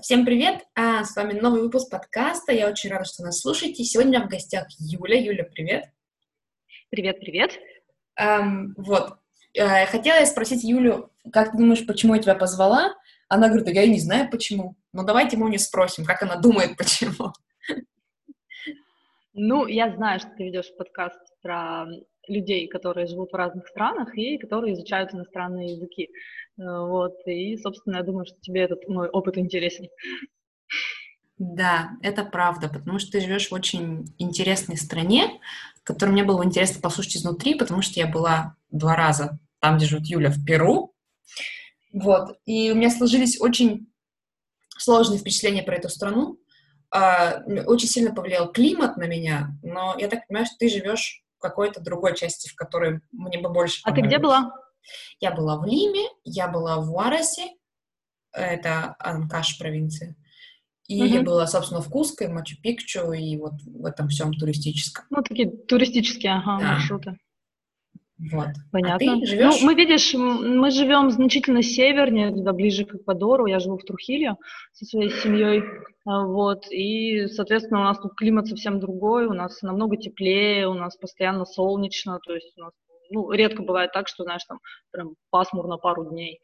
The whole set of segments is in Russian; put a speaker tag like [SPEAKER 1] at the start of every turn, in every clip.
[SPEAKER 1] Всем привет! А, с вами новый выпуск подкаста. Я очень рада, что нас слушаете. Сегодня у меня в гостях Юля. Юля, привет!
[SPEAKER 2] Привет, привет!
[SPEAKER 1] Эм, вот. Э, хотела я спросить Юлю, как ты думаешь, почему я тебя позвала? Она говорит, да я и не знаю почему. Но давайте мы у нее спросим, как она думает, почему.
[SPEAKER 2] Ну, я знаю, что ты ведешь подкаст про людей, которые живут в разных странах и которые изучают иностранные языки. Э, вот, и, собственно, я думаю, что тебе этот мой опыт интересен.
[SPEAKER 1] Да, это правда, потому что ты живешь в очень интересной стране, которую мне было интересно послушать изнутри, потому что я была два раза там, где живет Юля, в Перу. Вот, и у меня сложились очень сложные впечатления про эту страну. А, очень сильно повлиял климат на меня, но я так понимаю, что ты живешь какой-то другой части, в которой мне бы больше
[SPEAKER 2] А ты где была?
[SPEAKER 1] Я была в Лиме, я была в Уарасе, это Анкаш провинция. И mm-hmm. я была, собственно, в Куско, Мачу-Пикчу и вот в этом всем туристическом.
[SPEAKER 2] Ну, такие туристические, ага, да. маршруты.
[SPEAKER 1] Вот.
[SPEAKER 2] Понятно. А ты живешь? Ну, мы, видишь, мы живем значительно севернее, туда ближе к Эквадору. Я живу в Трухилье со своей семьей. А, вот. И, соответственно, у нас тут климат совсем другой, у нас намного теплее, у нас постоянно солнечно, то есть у нас ну, редко бывает так, что, знаешь, там прям пасмурно пару дней.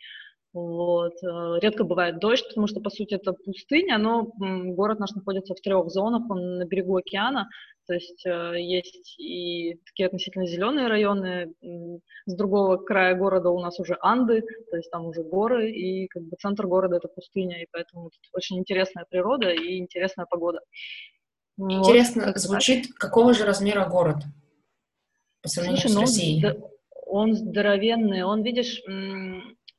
[SPEAKER 2] Вот. Э, редко бывает дождь, потому что, по сути, это пустыня, но город наш находится в трех зонах, он на берегу океана, то есть э, есть и такие относительно зеленые районы, с другого края города у нас уже Анды, то есть там уже горы, и как бы центр города это пустыня, и поэтому тут очень интересная природа и интересная погода.
[SPEAKER 1] Интересно, вот. звучит, какого же размера город по сравнению Слушай, с ну, Россией?
[SPEAKER 2] Он, он здоровенный, он, видишь,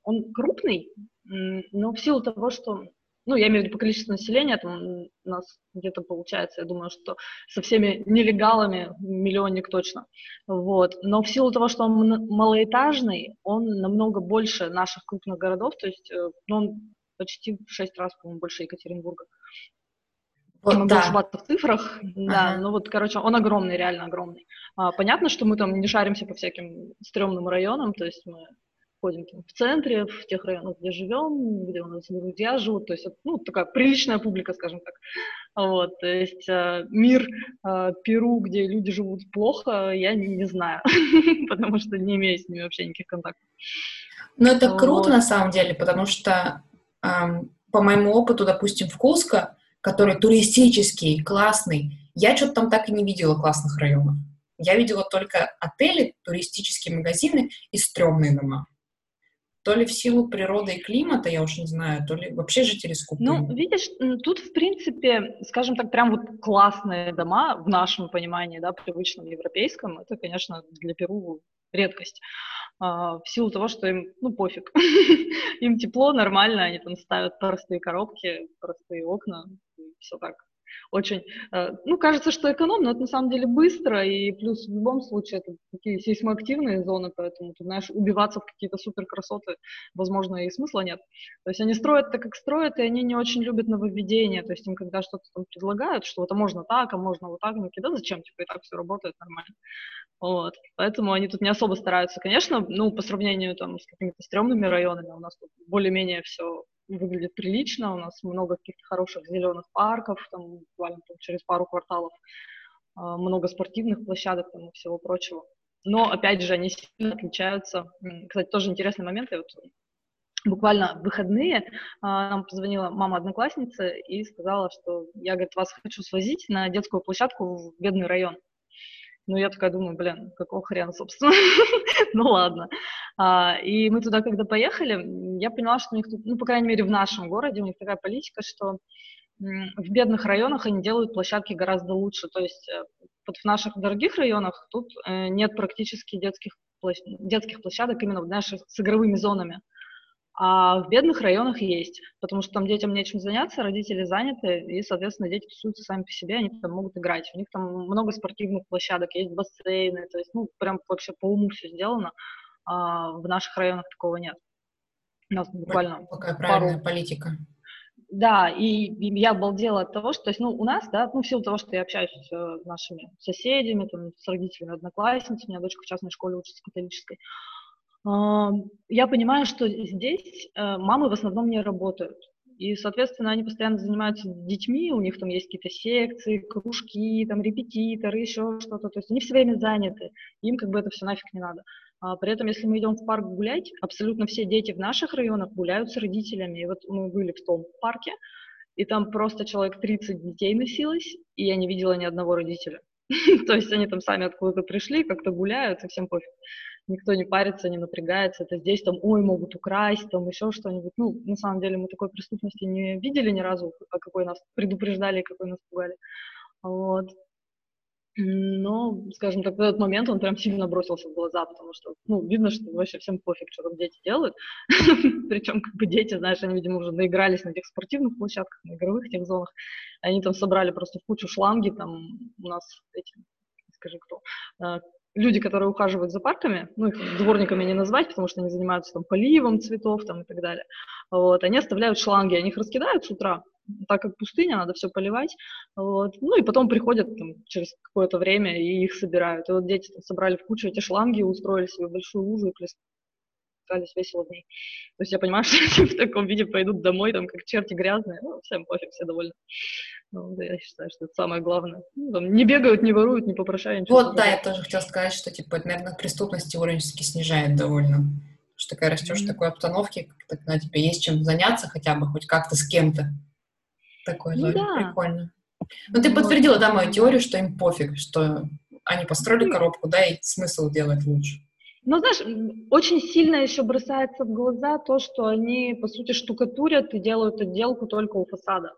[SPEAKER 2] он крупный, но в силу того, что, ну, я имею в виду по количеству населения, там у нас где-то получается, я думаю, что со всеми нелегалами миллионник точно, вот, но в силу того, что он малоэтажный, он намного больше наших крупных городов, то есть, э, ну, он почти в шесть раз, по-моему, больше Екатеринбурга. Вот, могу да. ошибаться в цифрах, ага. да, ну вот, короче, он огромный, реально огромный. А, понятно, что мы там не шаримся по всяким стрёмным районам, то есть мы ходим там, в центре, в тех районах, где живем, где у нас друзья живут, то есть, ну, такая приличная публика, скажем так. Вот, то есть э, мир э, Перу, где люди живут плохо, я не, не знаю, потому что не имею с ними вообще никаких контактов.
[SPEAKER 1] Ну, это вот. круто на самом деле, потому что э, по моему опыту, допустим, в Куско, который туристический, классный, я что-то там так и не видела классных районов. Я видела только отели, туристические магазины и стрёмные дома то ли в силу природы и климата, я уж не знаю, то ли вообще жители скупые.
[SPEAKER 2] Ну, видишь, тут, в принципе, скажем так, прям вот классные дома в нашем понимании, да, привычном европейском, это, конечно, для Перу редкость. А, в силу того, что им, ну, пофиг. им тепло, нормально, они там ставят простые коробки, простые окна, все так очень, э, ну, кажется, что экономно, но это на самом деле быстро, и плюс в любом случае это такие сейсмоактивные зоны, поэтому, ты знаешь, убиваться в какие-то супер красоты, возможно, и смысла нет. То есть они строят так, как строят, и они не очень любят нововведения, то есть им когда что-то там предлагают, что это можно так, а можно вот так, они такие, да зачем, типа, и так все работает нормально. Вот. Поэтому они тут не особо стараются. Конечно, ну, по сравнению там с какими-то стрёмными районами у нас тут более-менее все выглядит прилично, у нас много каких-то хороших зеленых парков, там буквально там, через пару кварталов а, много спортивных площадок там, и всего прочего. Но, опять же, они сильно отличаются. Кстати, тоже интересный момент. Я вот буквально в выходные а, нам позвонила мама одноклассницы и сказала, что я, говорит, вас хочу свозить на детскую площадку в бедный район. Ну, я такая думаю, блин, какого хрена, собственно. ну, ладно. А, и мы туда, когда поехали, я поняла, что у них тут, ну, по крайней мере, в нашем городе у них такая политика, что в бедных районах они делают площадки гораздо лучше. То есть э, вот в наших дорогих районах тут э, нет практически детских, детских площадок именно, знаешь, с игровыми зонами. А в бедных районах есть, потому что там детям нечем заняться, родители заняты, и, соответственно, дети тусуются сами по себе, они там могут играть. У них там много спортивных площадок, есть бассейны, то есть, ну, прям вообще по уму все сделано. А в наших районах такого нет.
[SPEAKER 1] У нас буквально Какая правильная пару... политика.
[SPEAKER 2] Да, и, и я обалдела от того, что, то есть, ну, у нас, да, ну, в силу того, что я общаюсь с э, нашими соседями, там, с родителями одноклассниц, у меня дочка в частной школе учится католической, я понимаю, что здесь э, мамы в основном не работают. И, соответственно, они постоянно занимаются детьми, у них там есть какие-то секции, кружки, там репетиторы, еще что-то. То есть они все время заняты, им как бы это все нафиг не надо. А при этом, если мы идем в парк гулять, абсолютно все дети в наших районах гуляют с родителями. И вот мы были в том парке, и там просто человек 30 детей носилось, и я не видела ни одного родителя. То есть они там сами откуда-то пришли, как-то гуляют, и всем пофиг никто не парится, не напрягается, это здесь там, ой, могут украсть, там еще что-нибудь. Ну, на самом деле мы такой преступности не видели ни разу, о какой нас предупреждали, какой нас пугали. Вот. Но, скажем так, в этот момент он прям сильно бросился в глаза, потому что, ну, видно, что вообще всем пофиг, что там дети делают. Причем, как бы дети, знаешь, они, видимо, уже наигрались на этих спортивных площадках, на игровых тех зонах. Они там собрали просто в кучу шланги, там у нас эти, скажи кто, а, люди, которые ухаживают за парками, ну, их дворниками не назвать, потому что они занимаются там поливом цветов там и так далее, вот, они оставляют шланги, они их раскидают с утра, так как пустыня, надо все поливать, вот, ну, и потом приходят там, через какое-то время и их собирают. И вот дети там, собрали в кучу эти шланги, устроили себе большую лужу и плескались весело в ней. То есть я понимаю, что они в таком виде пойдут домой, там, как черти грязные, ну, всем пофиг, все довольны. Ну, да, я считаю, что это самое главное. Ну, там, не бегают, не воруют, не попрошают.
[SPEAKER 1] Ничего вот, да, я тоже хотела сказать, что, типа, это, наверное, преступности уровень все-таки снижает довольно. Что такая растешь mm-hmm. в такой обстановке, как на тебе есть чем заняться хотя бы, хоть как-то с кем-то. Такое ну, да. прикольно. Ну, ты вот. подтвердила, да, мою теорию, что им пофиг, что они построили коробку, да, и смысл делать лучше.
[SPEAKER 2] Ну, знаешь, очень сильно еще бросается в глаза то, что они, по сути, штукатурят и делают отделку только у фасада.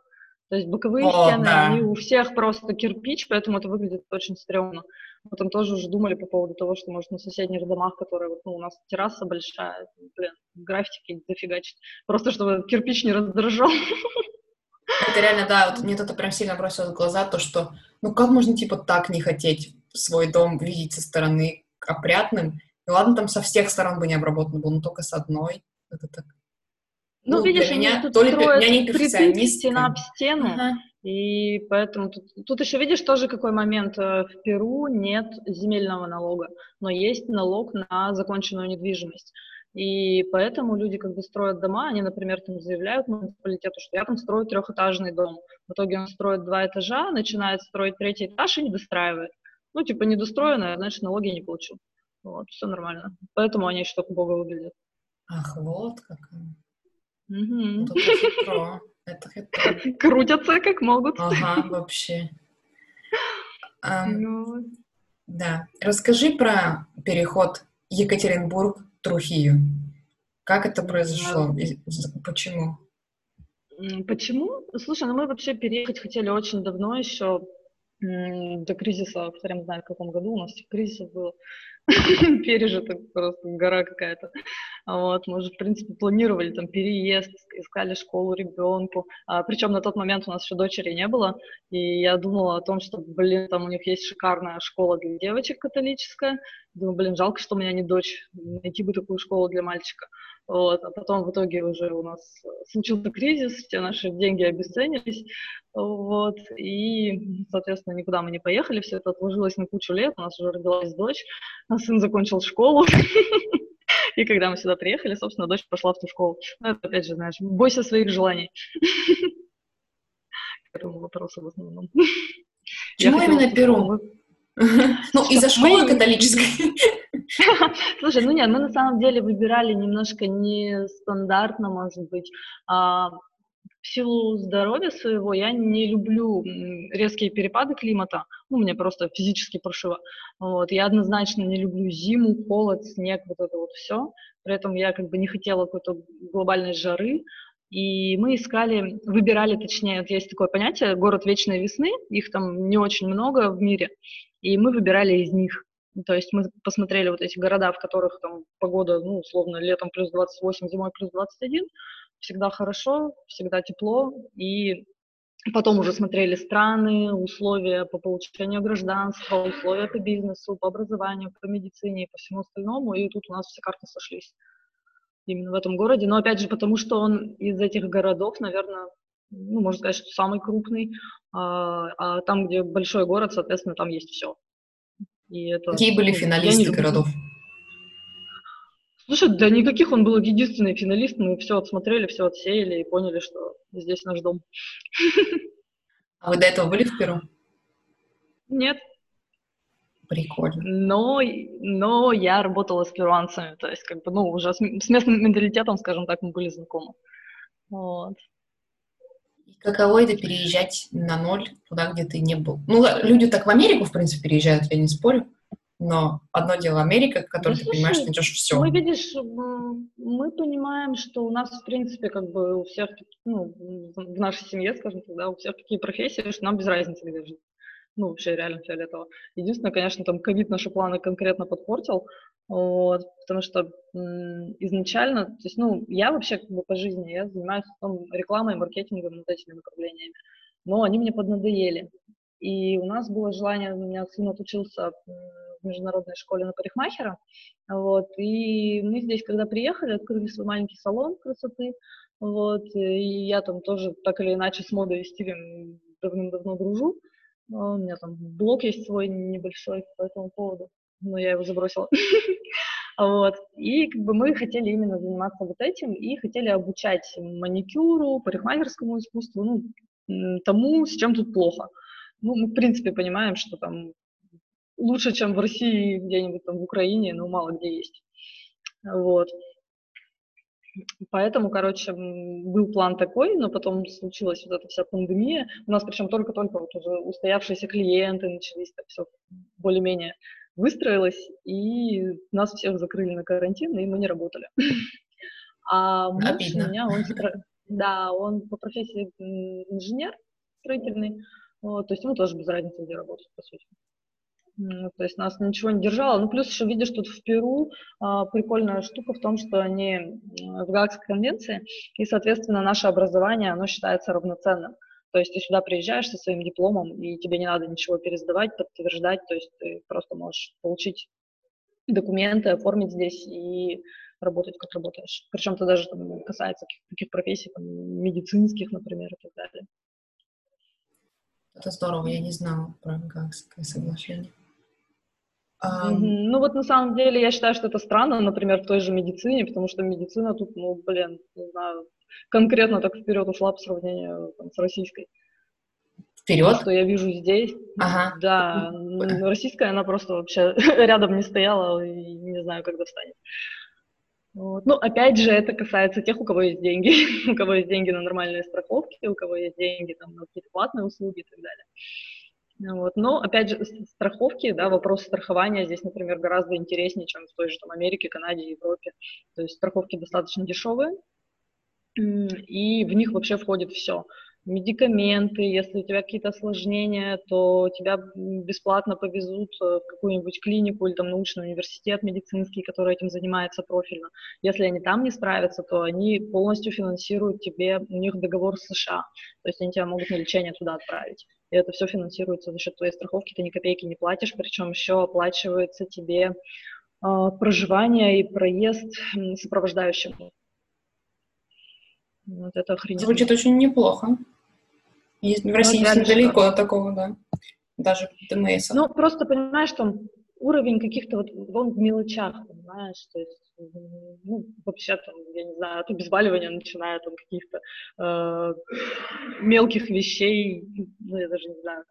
[SPEAKER 2] То есть боковые О, стены, да. они у всех просто кирпич, поэтому это выглядит очень стрёмно. Мы там тоже уже думали по поводу того, что, может, на соседних домах, которые, вот, ну, у нас терраса большая, блин, граффити дофигачить, просто чтобы кирпич не раздражал.
[SPEAKER 1] Это реально, да, вот мне это прям сильно бросило в глаза, то, что, ну, как можно, типа, так не хотеть свой дом видеть со стороны опрятным, и ладно, там со всех сторон бы не обработан был, но только с одной. Это так
[SPEAKER 2] ну, ну видишь, они тут то ли строят притык стена об стену, ага. и поэтому тут, тут еще видишь тоже какой момент. Э, в Перу нет земельного налога, но есть налог на законченную недвижимость. И поэтому люди, когда строят дома, они, например, там заявляют муниципалитету, что я там строю трехэтажный дом. В итоге он строит два этажа, начинает строить третий этаж и не достраивает. Ну, типа, недостроенное, значит, налоги не получу. Вот, все нормально. Поэтому они еще только бога выглядят.
[SPEAKER 1] Ах, вот как.
[SPEAKER 2] Угу. Это хитро. Это хитро. Крутятся как могут.
[SPEAKER 1] Ага, вообще. Um, Да. Расскажи про переход Екатеринбург-Трухию. Как это произошло? Почему?
[SPEAKER 2] Почему? Слушай, ну мы вообще переехать хотели очень давно еще, до кризиса, хрен знает в каком году, у нас кризисов было. пережито, просто гора какая-то. Вот, мы уже, в принципе, планировали там переезд, искали школу ребенку. А, причем на тот момент у нас еще дочери не было, и я думала о том, что, блин, там у них есть шикарная школа для девочек католическая. Думаю, блин, жалко, что у меня не дочь, найти бы такую школу для мальчика. Вот, а потом в итоге уже у нас случился кризис, все наши деньги обесценились, вот, и, соответственно, никуда мы не поехали, все это отложилось на кучу лет, у нас уже родилась дочь, а сын закончил школу, и когда мы сюда приехали, собственно, дочь пошла в ту школу. Ну, это, опять же, знаешь, бойся своих желаний. К этому вопросу в основном.
[SPEAKER 1] Почему именно Перу? Ну, из-за школы католической.
[SPEAKER 2] Слушай, ну нет, мы на самом деле выбирали немножко нестандартно, может быть. А, в силу здоровья своего я не люблю резкие перепады климата. Ну, мне просто физически паршиво. Вот. Я однозначно не люблю зиму, холод, снег, вот это вот все. При этом я как бы не хотела какой-то глобальной жары. И мы искали, выбирали, точнее, вот есть такое понятие, город вечной весны, их там не очень много в мире, и мы выбирали из них. То есть мы посмотрели вот эти города, в которых там погода, ну, условно, летом плюс 28, зимой плюс 21, всегда хорошо, всегда тепло, и потом уже смотрели страны, условия по получению гражданства, условия по бизнесу, по образованию, по медицине и по всему остальному, и тут у нас все карты сошлись именно в этом городе, но опять же потому, что он из этих городов, наверное, ну, можно сказать, что самый крупный, а, а там, где большой город, соответственно, там есть все.
[SPEAKER 1] И это, Какие были ну, финалисты городов?
[SPEAKER 2] Слушай, да никаких, он был единственный финалист, мы все отсмотрели, все отсеяли и поняли, что здесь наш дом.
[SPEAKER 1] А вы до этого были в Перу?
[SPEAKER 2] Нет.
[SPEAKER 1] Прикольно.
[SPEAKER 2] Но, но я работала с перуанцами, то есть как бы, ну, уже с, с местным менталитетом, скажем так, мы были знакомы. Вот.
[SPEAKER 1] Каково это переезжать на ноль туда, где ты не был? Ну, люди так в Америку, в принципе, переезжают, я не спорю. Но одно дело Америка, которой ты понимаешь, что найдешь все.
[SPEAKER 2] Мы, видишь, мы понимаем, что у нас, в принципе, как бы у всех, ну, в нашей семье, скажем так, да, у всех такие профессии, что нам без разницы, где жить. Ну, вообще реально фиолетово. Единственное, конечно, там ковид наши планы конкретно подпортил, вот, потому что м, изначально, то есть, ну, я вообще как бы по жизни, я занимаюсь там, рекламой, маркетингом, вот этими направлениями, но они мне поднадоели. И у нас было желание, у меня сын отучился в международной школе на парикмахера, вот, и мы здесь, когда приехали, открыли свой маленький салон красоты, вот, и я там тоже так или иначе с модой и стилем давным-давно дружу, у меня там блог есть свой небольшой по этому поводу, но я его забросила. Вот. И как бы мы хотели именно заниматься вот этим и хотели обучать маникюру, парикмахерскому искусству, ну, тому, с чем тут плохо. Ну, мы, в принципе, понимаем, что там лучше, чем в России, где-нибудь там в Украине, но мало где есть. Вот. Поэтому, короче, был план такой, но потом случилась вот эта вся пандемия. У нас причем только-только вот уже устоявшиеся клиенты начались, так все более-менее выстроилось, и нас всех закрыли на карантин, и мы не работали. А муж у меня, он, да, он по профессии инженер строительный, вот, то есть ему тоже без разницы, где работать, по сути. Ну, то есть нас ничего не держало. Ну, плюс еще видишь, тут в Перу а, прикольная штука в том, что они в Гаагской конвенции, и, соответственно, наше образование, оно считается равноценным. То есть ты сюда приезжаешь со своим дипломом, и тебе не надо ничего пересдавать, подтверждать, то есть ты просто можешь получить документы, оформить здесь и работать, как работаешь. Причем это даже там, касается таких, профессий, там, медицинских, например, и так далее.
[SPEAKER 1] Это здорово, я не знала про Гаагское соглашение.
[SPEAKER 2] Um... Ну вот на самом деле я считаю, что это странно, например, в той же медицине, потому что медицина тут, ну, блин, не знаю, конкретно так вперед ушла по сравнению там, с российской.
[SPEAKER 1] Вперед?
[SPEAKER 2] Что я вижу здесь.
[SPEAKER 1] Ага.
[SPEAKER 2] Да, российская, она просто вообще рядом не стояла и не знаю, когда встанет. Вот. Ну, опять же, это касается тех, у кого есть деньги, у кого есть деньги на нормальные страховки, у кого есть деньги там, на какие-то платные услуги и так далее. Вот. Но, опять же, страховки, да, вопрос страхования здесь, например, гораздо интереснее, чем в той же там, Америке, Канаде, Европе. То есть страховки достаточно дешевые, и в них вообще входит все медикаменты, если у тебя какие-то осложнения, то тебя бесплатно повезут э, в какую-нибудь клинику или там научный университет медицинский, который этим занимается профильно. Если они там не справятся, то они полностью финансируют тебе, у них договор с США, то есть они тебя могут на лечение туда отправить. И это все финансируется за счет твоей страховки, ты ни копейки не платишь, причем еще оплачивается тебе э, проживание и проезд сопровождающим. Вот это охрененно.
[SPEAKER 1] Звучит очень неплохо. Есть, в ну, России ну, недалеко от такого, да. Даже ДМС.
[SPEAKER 2] Ну, просто понимаешь, что уровень каких-то вот, он в мелочах, понимаешь, то есть, ну, вообще там, я не знаю, от обезболивания начиная там каких-то э, мелких вещей, ну, я даже не знаю,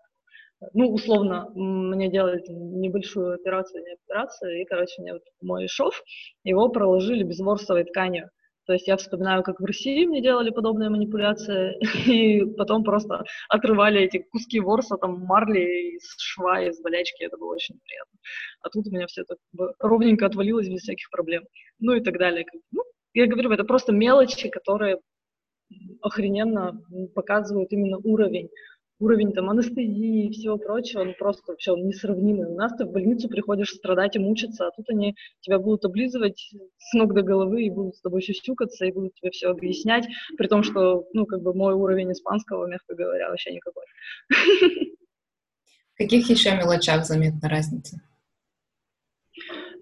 [SPEAKER 2] ну, условно, мне делали небольшую операцию, не операцию, и, короче, мне вот мой шов, его проложили безворсовой тканью. То есть я вспоминаю, как в России мне делали подобные манипуляции, и потом просто отрывали эти куски ворса, там, марли из шва, из болячки, это было очень приятно. А тут у меня все это ровненько отвалилось без всяких проблем. Ну и так далее. Ну, я говорю, это просто мелочи, которые охрененно показывают именно уровень уровень там анестезии и всего прочего, ну просто вообще он несравнимый. У нас ты в больницу приходишь страдать и мучиться, а тут они тебя будут облизывать с ног до головы и будут с тобой сюсюкаться и будут тебе все объяснять, при том, что, ну, как бы мой уровень испанского, мягко говоря, вообще никакой.
[SPEAKER 1] В каких еще мелочах заметна разница?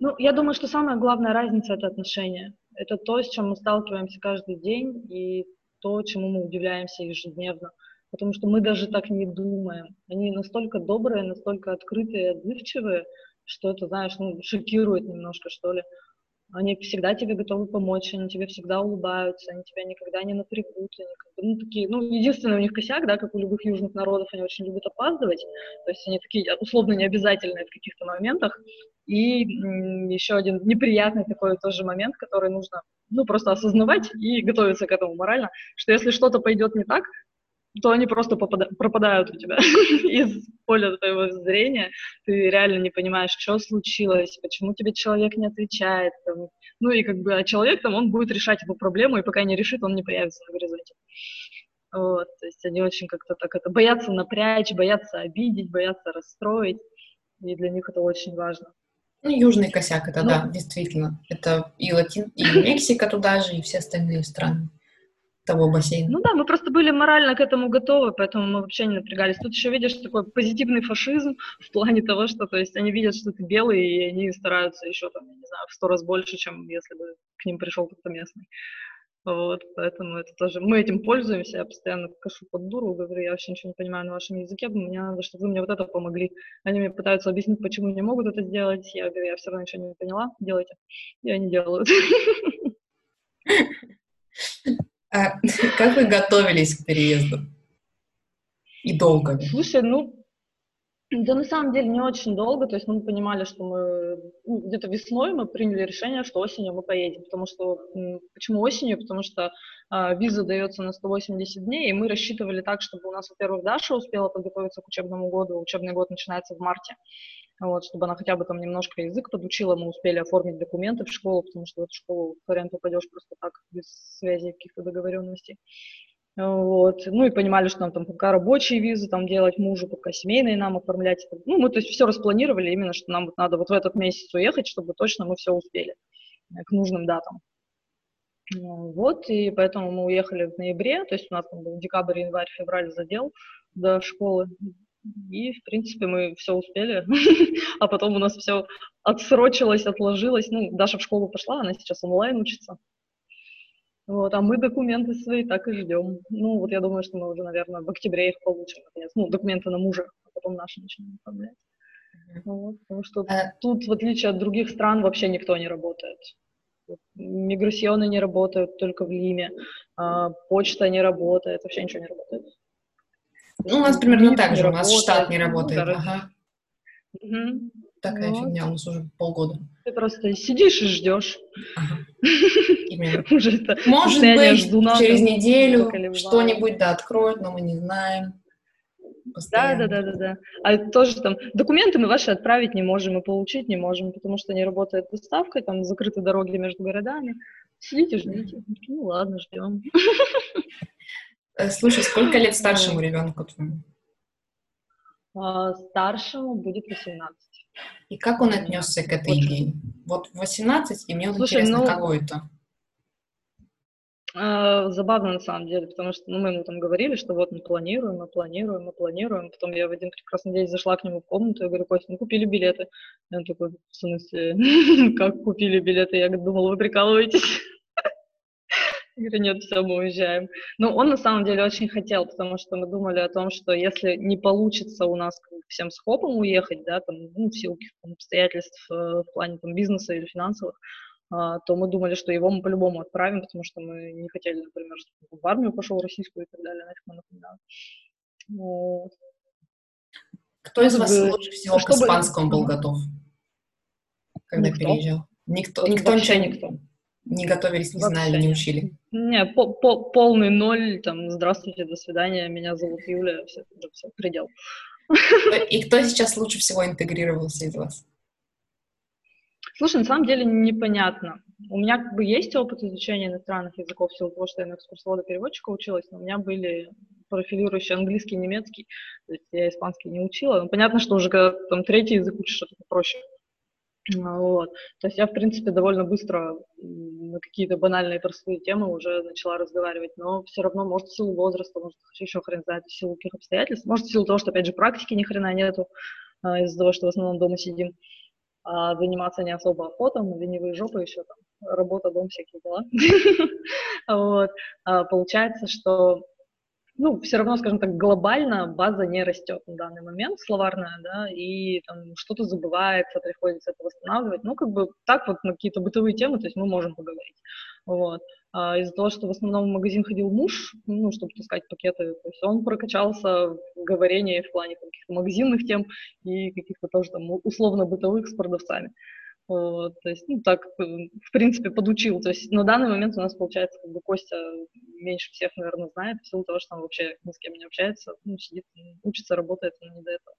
[SPEAKER 2] Ну, я думаю, что самая главная разница — это отношения. Это то, с чем мы сталкиваемся каждый день, и то, чему мы удивляемся ежедневно потому что мы даже так не думаем. Они настолько добрые, настолько открытые, отзывчивые, что это, знаешь, ну, шокирует немножко, что ли. они всегда тебе готовы помочь, они тебе всегда улыбаются, они тебя никогда не напрягут, они как бы, ну, такие, ну, единственный у них косяк, да, как у любых южных народов, они очень любят опаздывать, то есть они такие условно необязательные в каких-то моментах, и еще один неприятный такой тоже момент, который нужно, ну, просто осознавать и готовиться к этому морально, что если что-то пойдет не так, то они просто пропадают у тебя из поля твоего зрения. Ты реально не понимаешь, что случилось, почему тебе человек не отвечает. Там. Ну и как бы, а человек там, он будет решать эту проблему, и пока не решит, он не появится на горизонте. Вот, то есть они очень как-то так это боятся напрячь, боятся обидеть, боятся расстроить, и для них это очень важно.
[SPEAKER 1] Ну, южный косяк, это ну, да, действительно. Это и Латин, и Мексика туда же, и все остальные страны того бассейна.
[SPEAKER 2] Ну да, мы просто были морально к этому готовы, поэтому мы вообще не напрягались. Тут еще видишь такой позитивный фашизм в плане того, что то есть они видят, что ты белый, и они стараются еще там, я не знаю, в сто раз больше, чем если бы к ним пришел кто-то местный. Вот, поэтому это тоже... Мы этим пользуемся, я постоянно кашу под дуру, говорю, я вообще ничего не понимаю на вашем языке, мне надо, чтобы вы мне вот это помогли. Они мне пытаются объяснить, почему не могут это сделать, я говорю, я все равно ничего не поняла, делайте. И они делают.
[SPEAKER 1] А как вы готовились к переезду? И долго?
[SPEAKER 2] Слушай, ну, да на самом деле не очень долго, то есть мы понимали, что мы ну, где-то весной мы приняли решение, что осенью мы поедем, потому что почему осенью? Потому что э, виза дается на 180 дней, и мы рассчитывали так, чтобы у нас, во-первых, Даша успела подготовиться к учебному году, учебный год начинается в марте, вот, чтобы она хотя бы там немножко язык подучила, мы успели оформить документы в школу, потому что в эту школу в Флорен попадешь просто так, без связи каких-то договоренностей. Вот. Ну и понимали, что нам там пока рабочие визы там делать мужу, пока семейные нам оформлять. Ну, мы то есть все распланировали именно, что нам вот надо вот в этот месяц уехать, чтобы точно мы все успели к нужным датам. Вот, и поэтому мы уехали в ноябре, то есть у нас там был декабрь, январь, февраль задел до школы. И, в принципе, мы все успели, а потом у нас все отсрочилось, отложилось. Ну, Даша в школу пошла, она сейчас онлайн учится. Вот, а мы документы свои так и ждем. Ну, вот я думаю, что мы уже, наверное, в октябре их получим, наконец. Ну, документы на мужа, а потом наши начнем оформлять. Вот, потому что а... тут, в отличие от других стран, вообще никто не работает. Миграционы не работают только в Лиме, а, почта не работает, вообще ничего не работает.
[SPEAKER 1] Ну, у нас примерно так же, у нас штат не работает. Ага. Угу. Такая вот. фигня у нас уже полгода.
[SPEAKER 2] Ты просто сидишь и ждешь.
[SPEAKER 1] Ага. Может быть, ждуна, через неделю что-нибудь да откроют, но мы не знаем.
[SPEAKER 2] Да, да, да, да, да. А тоже там документы мы ваши отправить не можем и получить не можем, потому что не работает доставка, там закрыты дороги между городами. Сидите, ждите. Ну ладно, ждем.
[SPEAKER 1] Э, слушай, сколько лет старшему ребенку твоему?
[SPEAKER 2] А, старшему будет 18.
[SPEAKER 1] И как он отнесся к этой идее? Вот 18, и мне Слушай, интересно, ну, кого это?
[SPEAKER 2] А, забавно на самом деле, потому что ну, мы ему там говорили, что вот мы планируем, мы планируем, мы планируем. Потом я в один прекрасный день зашла к нему в комнату и говорю, Костя, мы купили билеты. И он такой, в смысле, как купили билеты? Я думала, вы прикалываетесь. Говорю, нет, все, мы уезжаем. Но он на самом деле очень хотел, потому что мы думали о том, что если не получится у нас всем с хопом уехать, да, там, ну, в силу обстоятельств э, в плане там, бизнеса или финансовых, а, то мы думали, что его мы по-любому отправим, потому что мы не хотели, например, чтобы в армию пошел российскую и так далее, нафиг мы напоминали. Вот.
[SPEAKER 1] Кто из вас лучше всего чтобы... к испанскому был готов, когда никто. переезжал? Никто, никто
[SPEAKER 2] Вообще никто.
[SPEAKER 1] Не готовились, не Вообще. знали, не учили?
[SPEAKER 2] Не, по -по полный ноль, там, здравствуйте, до свидания, меня зовут Юля, все, все, предел.
[SPEAKER 1] И кто сейчас лучше всего интегрировался из вас?
[SPEAKER 2] Слушай, на самом деле непонятно. У меня как бы есть опыт изучения иностранных языков в силу того, что я на экскурсовода переводчика училась, но у меня были профилирующие английский и немецкий, то есть я испанский не учила. Но понятно, что уже когда там третий язык учишь, это попроще. Вот. То есть я, в принципе, довольно быстро на какие-то банальные простые темы уже начала разговаривать, но все равно, может, в силу возраста, может, еще хрен знает, в силу каких обстоятельств, может, в силу того, что, опять же, практики ни хрена нету, а, из-за того, что в основном дома сидим а заниматься не особо охота, ленивые жопы еще там, работа, дом, всякие дела. Вот. А получается, что ну, все равно, скажем так, глобально база не растет на данный момент, словарная, да, и там что-то забывается, приходится это восстанавливать. Ну, как бы так вот на какие-то бытовые темы, то есть мы можем поговорить. Вот. А из-за того, что в основном в магазин ходил муж, ну, чтобы таскать пакеты, то есть он прокачался в говорении в плане каких-то магазинных тем и каких-то тоже там условно-бытовых с продавцами. Вот, то есть, ну, так, э, в принципе, подучил. То есть на данный момент у нас, получается, как бы Костя меньше всех, наверное, знает, в силу того, что он вообще ни с кем не общается, ну, сидит, учится, работает, но не до этого.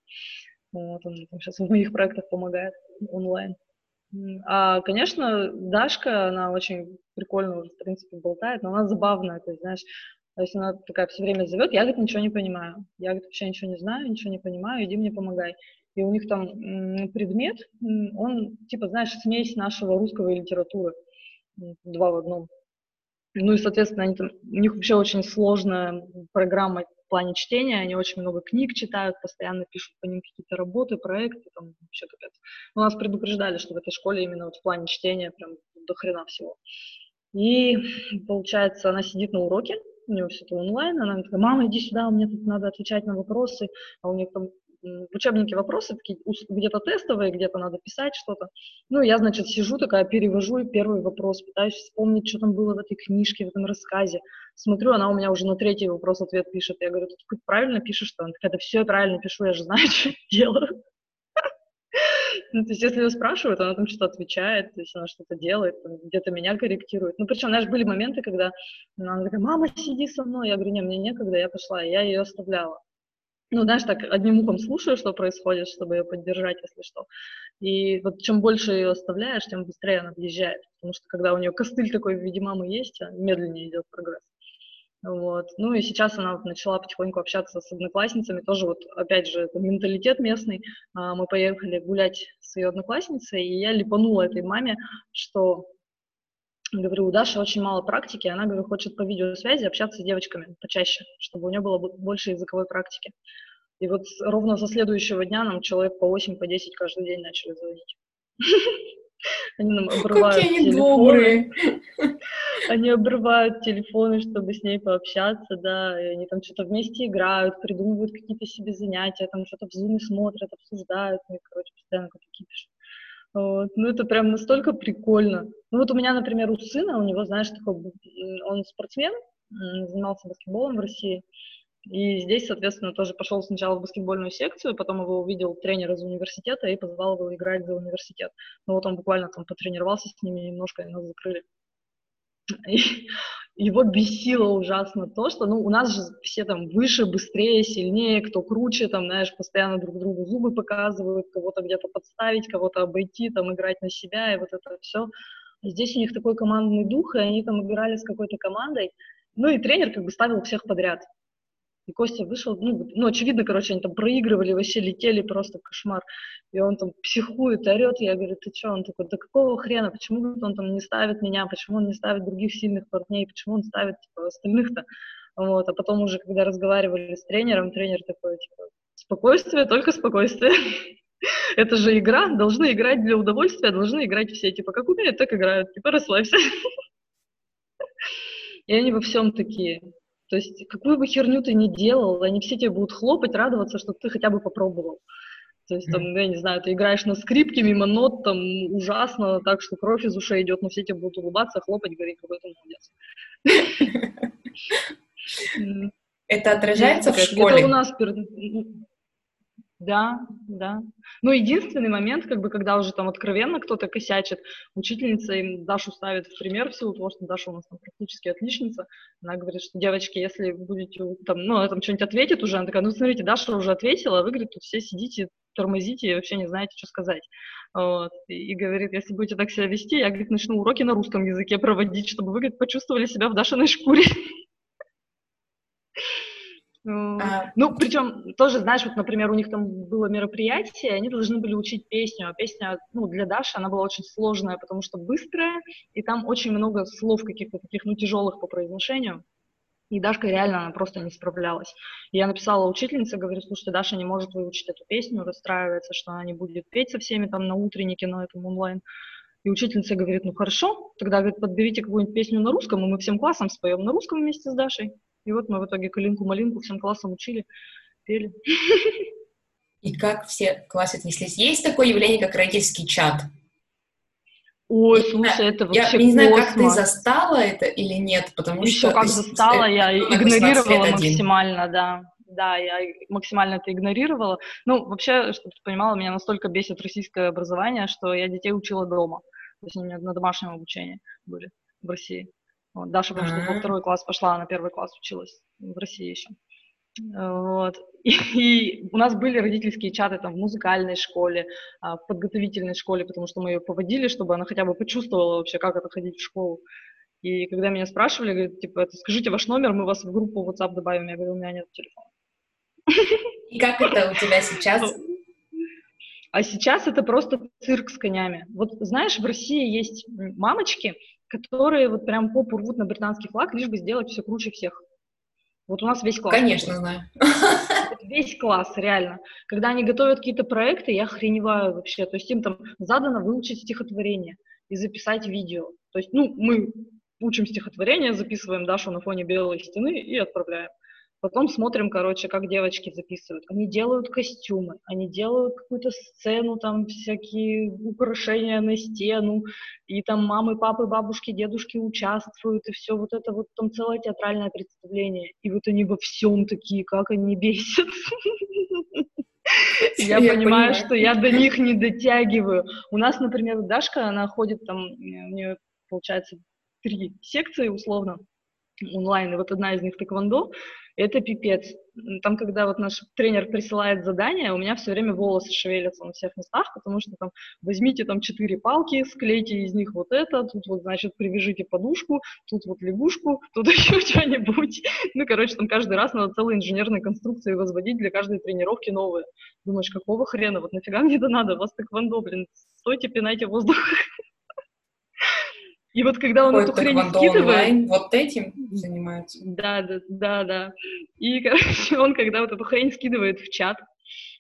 [SPEAKER 2] Вот, он там сейчас в моих проектах помогает онлайн. А, конечно, Дашка, она очень прикольно, в принципе, болтает, но она забавная, то есть, знаешь, то есть она такая все время зовет, я, говорит, ничего не понимаю. Я, говорит, вообще ничего не знаю, ничего не понимаю, иди мне помогай и у них там предмет, он, типа, знаешь, смесь нашего русского и литературы, два в одном. Ну и, соответственно, они там, у них вообще очень сложная программа в плане чтения, они очень много книг читают, постоянно пишут по ним какие-то работы, проекты, там вообще капец. У нас предупреждали, что в этой школе именно вот в плане чтения прям до хрена всего. И, получается, она сидит на уроке, у нее все это онлайн, она такая, мама, иди сюда, мне тут надо отвечать на вопросы, а у них там в учебнике вопросы такие где-то тестовые, где-то надо писать что-то. Ну, я, значит, сижу такая, перевожу и первый вопрос, пытаюсь вспомнить, что там было в этой книжке, в этом рассказе. Смотрю, она у меня уже на третий вопрос ответ пишет. Я говорю, ты правильно пишешь? Она такая, да все я правильно пишу, я же знаю, что делаю. Ну, то есть, если ее спрашивают, она там что-то отвечает, то есть она что-то делает, где-то меня корректирует. Ну, причем, знаешь, были моменты, когда она такая, мама, сиди со мной. Я говорю, не, мне некогда, я пошла, я ее оставляла ну, знаешь, так одним ухом слушаю, что происходит, чтобы ее поддержать, если что. И вот чем больше ее оставляешь, тем быстрее она въезжает. Потому что когда у нее костыль такой в виде мамы есть, а медленнее идет прогресс. Вот. Ну и сейчас она вот начала потихоньку общаться с одноклассницами, тоже вот, опять же, это менталитет местный. А, мы поехали гулять с ее одноклассницей, и я липанула этой маме, что Говорю, у Даши очень мало практики, она, говорю, хочет по видеосвязи общаться с девочками почаще, чтобы у нее было больше языковой практики. И вот ровно со следующего дня нам человек по 8, по 10 каждый день начали звонить. Они нам обрывают Какие телефоны. добрые. Они обрывают телефоны, чтобы с ней пообщаться, да, и они там что-то вместе играют, придумывают какие-то себе занятия, там что-то в зуме смотрят, обсуждают, ну короче, постоянно какие-то пишут. Вот. Ну, это прям настолько прикольно. Ну, вот у меня, например, у сына, у него, знаешь, такой, он спортсмен, занимался баскетболом в России, и здесь, соответственно, тоже пошел сначала в баскетбольную секцию, потом его увидел тренер из университета и позвал его играть за университет. Ну вот он буквально там потренировался с ними немножко, и нас закрыли. Его бесило ужасно то, что, ну, у нас же все там выше, быстрее, сильнее, кто круче, там, знаешь, постоянно друг другу зубы показывают, кого-то где-то подставить, кого-то обойти, там, играть на себя, и вот это все. Здесь у них такой командный дух, и они там играли с какой-то командой, ну, и тренер как бы ставил всех подряд. И Костя вышел, ну, ну, очевидно, короче, они там проигрывали, вообще летели, просто кошмар. И он там психует, орет, я говорю, ты что? Он такой, да какого хрена, почему он там не ставит меня, почему он не ставит других сильных парней, почему он ставит, типа, остальных-то? Вот, а потом уже, когда разговаривали с тренером, тренер такой, типа, спокойствие, только спокойствие. Это же игра, должны играть для удовольствия, должны играть все, типа, как умеют, так играют, типа, расслабься. И они во всем такие. То есть какую бы херню ты ни делал, они все тебе будут хлопать, радоваться, что ты хотя бы попробовал. То есть, там, я не знаю, ты играешь на скрипке мимо нот, там, ужасно, так что кровь из ушей идет, но все тебе будут улыбаться, хлопать, говорить, какой ты молодец.
[SPEAKER 1] Это отражается в школе?
[SPEAKER 2] Это у нас да, да. Но единственный момент, как бы, когда уже там откровенно кто-то косячит, учительница им Дашу ставит в пример в силу того, что Даша у нас там практически отличница. Она говорит, что, девочки, если будете там, ну, она там что-нибудь ответит уже, она такая, ну, смотрите, Даша уже ответила, а вы, говорит, тут все сидите, тормозите и вообще не знаете, что сказать. Вот. И, и говорит, если будете так себя вести, я, говорит, начну уроки на русском языке проводить, чтобы вы, говорит, почувствовали себя в Дашиной шкуре. А... Ну, причем тоже, знаешь, вот, например, у них там было мероприятие, они должны были учить песню, а песня, ну, для Даши она была очень сложная, потому что быстрая, и там очень много слов каких-то таких, ну, тяжелых по произношению. И Дашка реально, она просто не справлялась. Я написала учительнице, говорю, слушайте, Даша не может выучить эту песню, расстраивается, что она не будет петь со всеми там на утреннике, на этом онлайн. И учительница говорит, ну хорошо, тогда говорит, подберите какую-нибудь песню на русском, и мы всем классом споем на русском вместе с Дашей. И вот мы в итоге калинку-малинку всем классом учили, пели.
[SPEAKER 1] И как все классы отнеслись? Есть такое явление, как родительский чат?
[SPEAKER 2] Ой, слушай, это вообще
[SPEAKER 1] Я не знаю, как ты застала это или нет, потому
[SPEAKER 2] Еще
[SPEAKER 1] что...
[SPEAKER 2] Еще как застала, я игнорировала максимально, да. Да, я максимально это игнорировала. Ну, вообще, чтобы ты понимала, меня настолько бесит российское образование, что я детей учила дома. То есть они на домашнем обучении были в России. Вот, Даша, потому что во второй класс пошла, а на первый класс училась в России еще. Вот. И, и у нас были родительские чаты там в музыкальной школе, а, в подготовительной школе, потому что мы ее поводили, чтобы она хотя бы почувствовала вообще, как это ходить в школу. И когда меня спрашивали, говорят, типа, скажите ваш номер, мы вас в группу WhatsApp добавим. Я говорю, у меня нет телефона.
[SPEAKER 1] И как это у тебя сейчас?
[SPEAKER 2] А сейчас это просто цирк с конями. Вот знаешь, в России есть мамочки, которые вот прям попу рвут на британский флаг, лишь бы сделать все круче всех. Вот у нас весь класс.
[SPEAKER 1] Конечно, знаю.
[SPEAKER 2] Весь класс, реально. Когда они готовят какие-то проекты, я охреневаю вообще. То есть им там задано выучить стихотворение и записать видео. То есть, ну, мы учим стихотворение, записываем Дашу на фоне белой стены и отправляем. Потом смотрим, короче, как девочки записывают. Они делают костюмы, они делают какую-то сцену, там всякие украшения на стену, и там мамы, папы, бабушки, дедушки участвуют, и все вот это вот там целое театральное представление. И вот они во всем такие, как они бесят. Я понимаю, что я до них не дотягиваю. У нас, например, Дашка, она ходит там, у нее, получается, три секции условно онлайн, и вот одна из них тэквондо, это пипец. Там, когда вот наш тренер присылает задание, у меня все время волосы шевелятся на всех местах, потому что там возьмите там четыре палки, склейте из них вот это, тут вот, значит, привяжите подушку, тут вот лягушку, тут еще что-нибудь. Ну, короче, там каждый раз надо целые инженерные конструкции возводить для каждой тренировки новые. Думаешь, какого хрена, вот нафига мне это надо, у вас тэквондо, блин, стойте, пинайте воздух. И вот когда он эту хрень скидывает... Онлайн,
[SPEAKER 1] вот этим занимается.
[SPEAKER 2] Да, да, да, да. И, короче, он когда вот эту хрень скидывает в чат,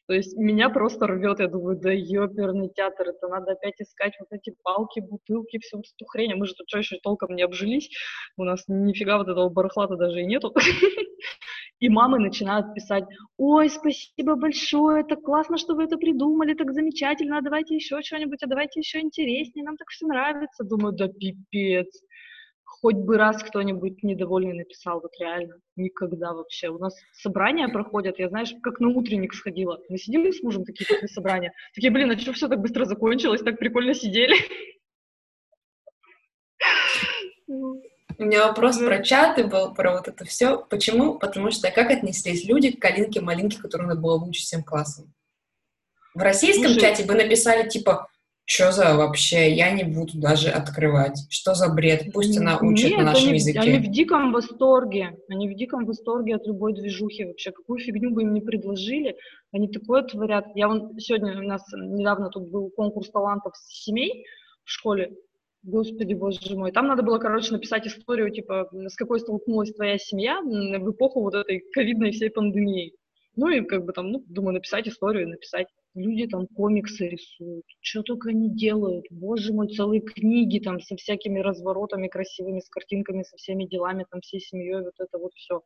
[SPEAKER 2] то есть меня просто рвет, я думаю, да ёперный театр, это надо опять искать вот эти палки, бутылки, всю вот эту хрень, а мы же тут что еще толком не обжились, у нас нифига вот этого барахлата даже и нету. И мамы начинают писать, ой, спасибо большое, так классно, что вы это придумали, так замечательно, а давайте еще что-нибудь, а давайте еще интереснее, нам так все нравится. Думаю, да пипец хоть бы раз кто-нибудь недовольный написал, вот реально, никогда вообще. У нас собрания проходят, я, знаешь, как на утренник сходила. Мы сидели с мужем такие после собрания, такие, блин, а что все так быстро закончилось, так прикольно сидели.
[SPEAKER 1] У меня вопрос да. про чаты был, про вот это все. Почему? Потому что как отнеслись люди к Калинке-малинке, которую надо было выучить всем классом? В российском Слушай, чате бы написали, типа, что за вообще, я не буду даже открывать. Что за бред? Пусть она учит Нет, на нашем
[SPEAKER 2] они,
[SPEAKER 1] языке.
[SPEAKER 2] Они в диком восторге. Они в диком восторге от любой движухи вообще. Какую фигню бы им не предложили, они такое творят. Я вон сегодня у нас недавно тут был конкурс талантов семей в школе. Господи, боже мой. Там надо было, короче, написать историю, типа, с какой столкнулась твоя семья в эпоху вот этой ковидной всей пандемии. Ну и как бы там, ну, думаю, написать историю, написать люди там комиксы рисуют, что только они делают, боже мой, целые книги там со всякими разворотами красивыми, с картинками, со всеми делами, там всей семьей, вот это вот все.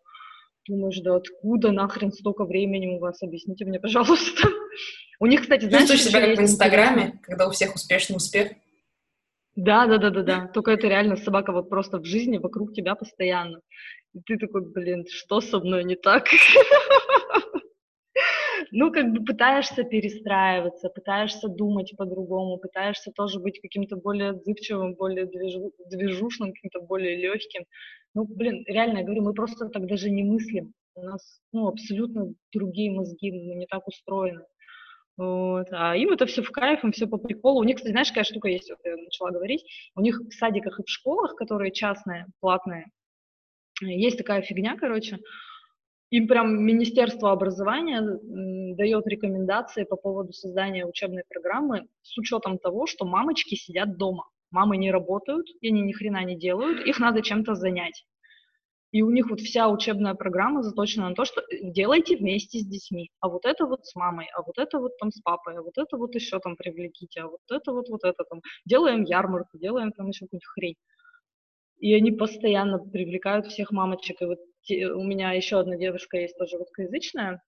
[SPEAKER 2] Думаешь, да откуда нахрен столько времени у вас? Объясните мне, пожалуйста. У них, кстати,
[SPEAKER 1] знаешь... Чувствуешь себя как в Инстаграме, когда у всех успешный успех?
[SPEAKER 2] Да, да, да, да, да. Только это реально собака вот просто в жизни вокруг тебя постоянно. И ты такой, блин, что со мной не так? ну, как бы пытаешься перестраиваться, пытаешься думать по-другому, пытаешься тоже быть каким-то более отзывчивым, более движу, движушным, каким-то более легким. Ну, блин, реально, я говорю, мы просто так даже не мыслим. У нас, ну, абсолютно другие мозги, мы не так устроены. Вот. А им это все в кайф, им все по приколу. У них, кстати, знаешь, какая штука есть, вот я начала говорить, у них в садиках и в школах, которые частные, платные, есть такая фигня, короче, им прям Министерство образования дает рекомендации по поводу создания учебной программы с учетом того, что мамочки сидят дома. Мамы не работают, и они ни хрена не делают, их надо чем-то занять. И у них вот вся учебная программа заточена на то, что делайте вместе с детьми, а вот это вот с мамой, а вот это вот там с папой, а вот это вот еще там привлеките, а вот это вот вот это там. Делаем ярмарку, делаем там еще какую-нибудь хрень. И они постоянно привлекают всех мамочек. И вот у меня еще одна девушка есть тоже русскоязычная,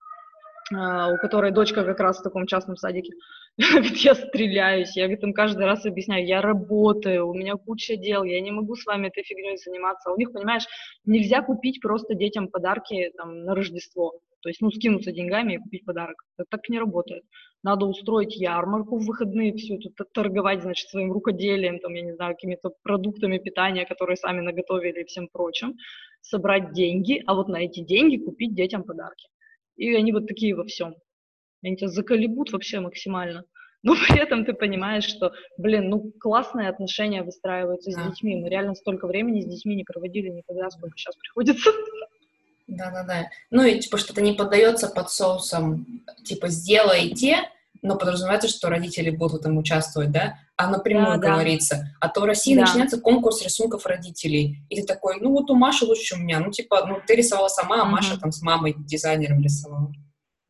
[SPEAKER 2] а, у которой дочка как раз в таком частном садике. Говорит, я стреляюсь, я говорит, им каждый раз объясняю, я работаю, у меня куча дел, я не могу с вами этой фигней заниматься. У них, понимаешь, нельзя купить просто детям подарки там, на Рождество. То есть, ну, скинуться деньгами и купить подарок. Это так не работает. Надо устроить ярмарку в выходные, все это торговать, значит, своим рукоделием, там, я не знаю, какими-то продуктами питания, которые сами наготовили и всем прочим, собрать деньги, а вот на эти деньги купить детям подарки. И они вот такие во всем. Они тебя заколебут вообще максимально. Но при этом ты понимаешь, что, блин, ну классные отношения выстраиваются да. с детьми. Мы реально столько времени с детьми не проводили никогда, сколько сейчас приходится.
[SPEAKER 1] Да-да-да. Ну и типа что-то не поддается под соусом, типа сделайте, но подразумевается, что родители будут в этом участвовать, да? А напрямую да, говорится. Да. А то в России да. начинается конкурс рисунков родителей. И ты такой, ну вот у Маши лучше, чем у меня. Ну типа, ну ты рисовала сама, а угу. Маша там с мамой, дизайнером рисовала.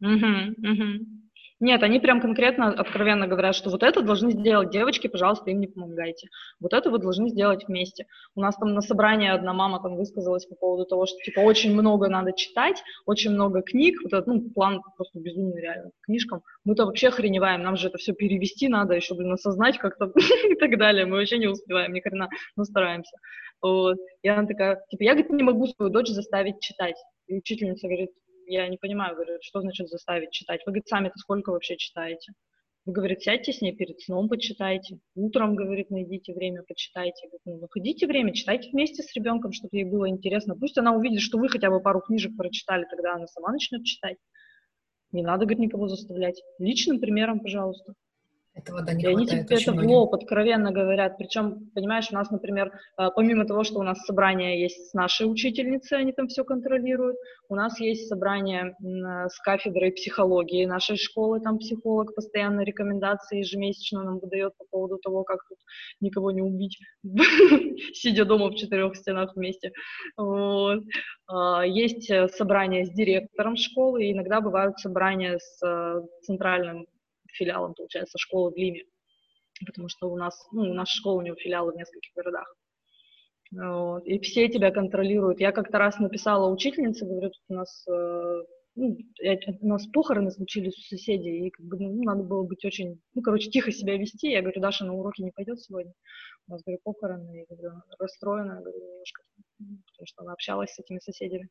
[SPEAKER 2] Угу, угу. Нет, они прям конкретно, откровенно говорят, что вот это должны сделать девочки, пожалуйста, им не помогайте. Вот это вы должны сделать вместе. У нас там на собрании одна мама там высказалась по поводу того, что типа очень много надо читать, очень много книг, вот этот, ну, план просто безумный реально книжкам. Мы-то вообще охреневаем, нам же это все перевести надо, еще, блин, осознать как-то и так далее. Мы вообще не успеваем, ни хрена, но стараемся. Вот. И она такая, типа, я, говорит, не могу свою дочь заставить читать. И учительница говорит, я не понимаю, говорю, что значит заставить читать? Вы, говорит, сами-то сколько вообще читаете? Вы, говорит, сядьте с ней перед сном, почитайте. Утром, говорит, найдите время, почитайте. Говорит, ну, находите время, читайте вместе с ребенком, чтобы ей было интересно. Пусть она увидит, что вы хотя бы пару книжек прочитали, тогда она сама начнет читать. Не надо, говорит, никого заставлять. Личным примером, пожалуйста.
[SPEAKER 1] Этого, да, не
[SPEAKER 2] и они тебе это в лоб откровенно говорят. Причем, понимаешь, у нас, например, э, помимо того, что у нас собрание есть с нашей учительницей, они там все контролируют, у нас есть собрание э, с кафедрой психологии нашей школы, там психолог постоянно рекомендации ежемесячно нам выдает по поводу того, как тут никого не убить, сидя дома в четырех стенах вместе. Вот. А, есть э, собрание с директором школы, иногда бывают собрания с центральным филиалом, получается, школы в Лиме, потому что у нас, ну, нас школа, у него филиалы в нескольких городах. Вот. И все тебя контролируют. Я как-то раз написала учительнице, говорю, тут у нас, э, ну, у нас похороны случились у соседей, и как бы, ну, надо было быть очень, ну, короче, тихо себя вести. Я говорю, Даша на уроки не пойдет сегодня. У нас, говорю, похороны, я говорю, расстроена, говорю, немножко, потому что она общалась с этими соседями.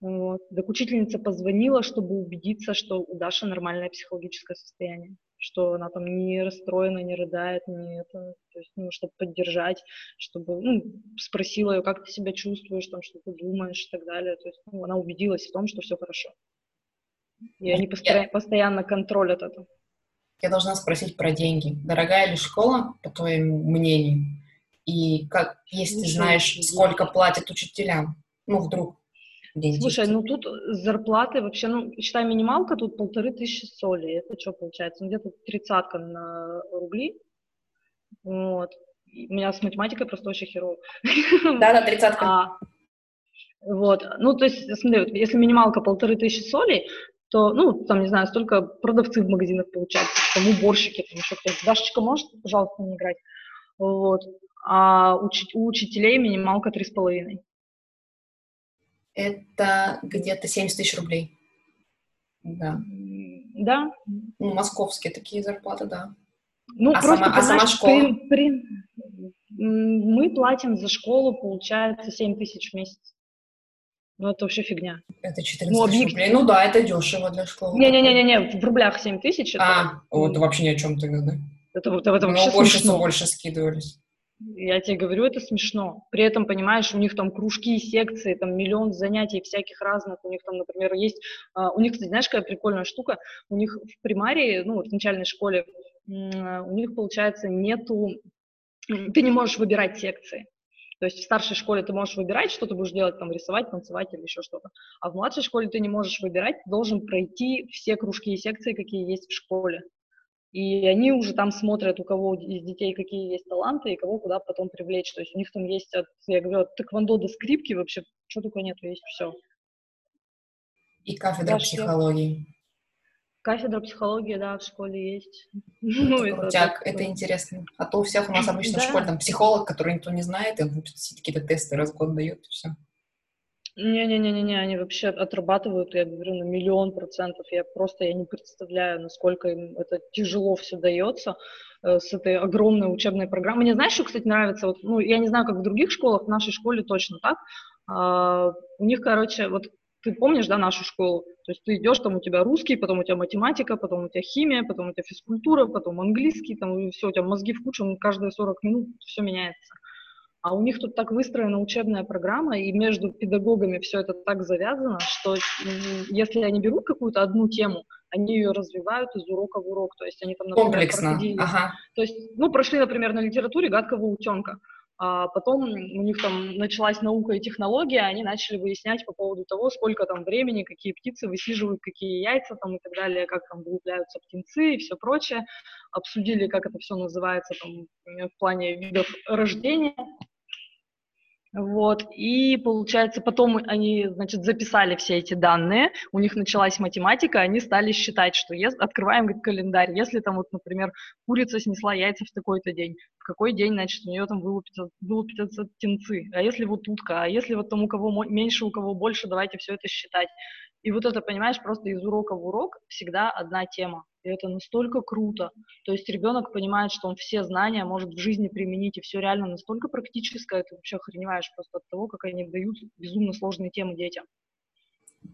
[SPEAKER 2] Вот. Так учительница позвонила, чтобы убедиться, что у Даши нормальное психологическое состояние, что она там не расстроена, не рыдает, не это, то есть, ну, чтобы поддержать, чтобы, ну, спросила ее, как ты себя чувствуешь, там, что ты думаешь и так далее. То есть, ну, она убедилась в том, что все хорошо. И они постоянно, постоянно контролят это.
[SPEAKER 1] Я должна спросить про деньги. Дорогая ли школа, по твоему мнению? И как, если ты знаешь, сколько платят учителям, ну, вдруг
[SPEAKER 2] День Слушай, ну тут зарплаты вообще, ну, считай, минималка тут полторы тысячи соли. Это что получается? Ну, где-то тридцатка на рубли. Вот. У меня с математикой просто очень херово.
[SPEAKER 1] Да-да, тридцатка. А,
[SPEAKER 2] вот. Ну, то есть, смотри, если минималка полторы тысячи соли, то, ну, там, не знаю, столько продавцы в магазинах получается, там уборщики, там еще кто-то. Дашечка, может, пожалуйста, не играть? Вот. А у, у учителей минималка три с половиной
[SPEAKER 1] это где-то 70 тысяч рублей. Да.
[SPEAKER 2] Да?
[SPEAKER 1] Ну, московские такие зарплаты, да.
[SPEAKER 2] Ну, а просто, сама, а сама школа? При, при... Мы платим за школу, получается, 7 тысяч в месяц. Ну, это вообще фигня.
[SPEAKER 1] Это 14 ну, тысяч рублей. Ну да, это дешево для школы.
[SPEAKER 2] Не-не-не, в рублях 7 тысяч.
[SPEAKER 1] Это... А, вот вообще ни о чем тогда, да?
[SPEAKER 2] Это, это, это вообще больше, смешно.
[SPEAKER 1] больше скидывались.
[SPEAKER 2] Я тебе говорю, это смешно. При этом, понимаешь, у них там кружки, секции, там миллион занятий всяких разных. У них там, например, есть... Uh, у них, кстати, знаешь, какая прикольная штука? У них в примарии, ну, в начальной школе, у них, получается, нету... Ты не можешь выбирать секции. То есть в старшей школе ты можешь выбирать, что ты будешь делать, там, рисовать, танцевать или еще что-то. А в младшей школе ты не можешь выбирать, ты должен пройти все кружки и секции, какие есть в школе. И они уже там смотрят, у кого из детей какие есть таланты и кого куда потом привлечь. То есть у них там есть, от, я говорю, от тэквондо до скрипки вообще, что только нет, есть все.
[SPEAKER 1] И кафедра Даже психологии.
[SPEAKER 2] Кафедра психологии, да, в школе есть.
[SPEAKER 1] Ну, это, крутяк, это, это интересно. А то у всех у нас обычно да. в школе там психолог, который никто не знает, и он какие-то тесты раз в год дает, и все.
[SPEAKER 2] Не-не-не-не, они вообще отрабатывают, я говорю, на миллион процентов. Я просто я не представляю, насколько им это тяжело все дается э, с этой огромной учебной программой. Мне знаешь, что, кстати, нравится? Вот, ну, я не знаю, как в других школах, в нашей школе точно так. А, у них, короче, вот ты помнишь, да, нашу школу? То есть ты идешь, там у тебя русский, потом у тебя математика, потом у тебя химия, потом у тебя физкультура, потом английский, там все, у тебя мозги в кучу, каждые 40 минут все меняется. А у них тут так выстроена учебная программа, и между педагогами все это так завязано, что если они берут какую-то одну тему, они ее развивают из урока в урок. То есть они там,
[SPEAKER 1] например, Комплексно. проходили... Ага.
[SPEAKER 2] То есть, ну, прошли, например, на литературе «Гадкого утенка». А потом у них там началась наука и технология, они начали выяснять по поводу того, сколько там времени, какие птицы высиживают, какие яйца там и так далее, как там вылупляются птенцы и все прочее. Обсудили, как это все называется там в плане видов рождения. Вот, и получается, потом они, значит, записали все эти данные, у них началась математика, они стали считать, что если, открываем календарь, если там вот, например, курица снесла яйца в такой-то день, в какой день, значит, у нее там вылупятся, вылупятся птенцы, а если вот утка, а если вот там у кого меньше, у кого больше, давайте все это считать. И вот это, понимаешь, просто из урока в урок всегда одна тема. И это настолько круто. То есть ребенок понимает, что он все знания может в жизни применить, и все реально настолько практическое, ты вообще охреневаешь просто от того, как они дают безумно сложные темы детям.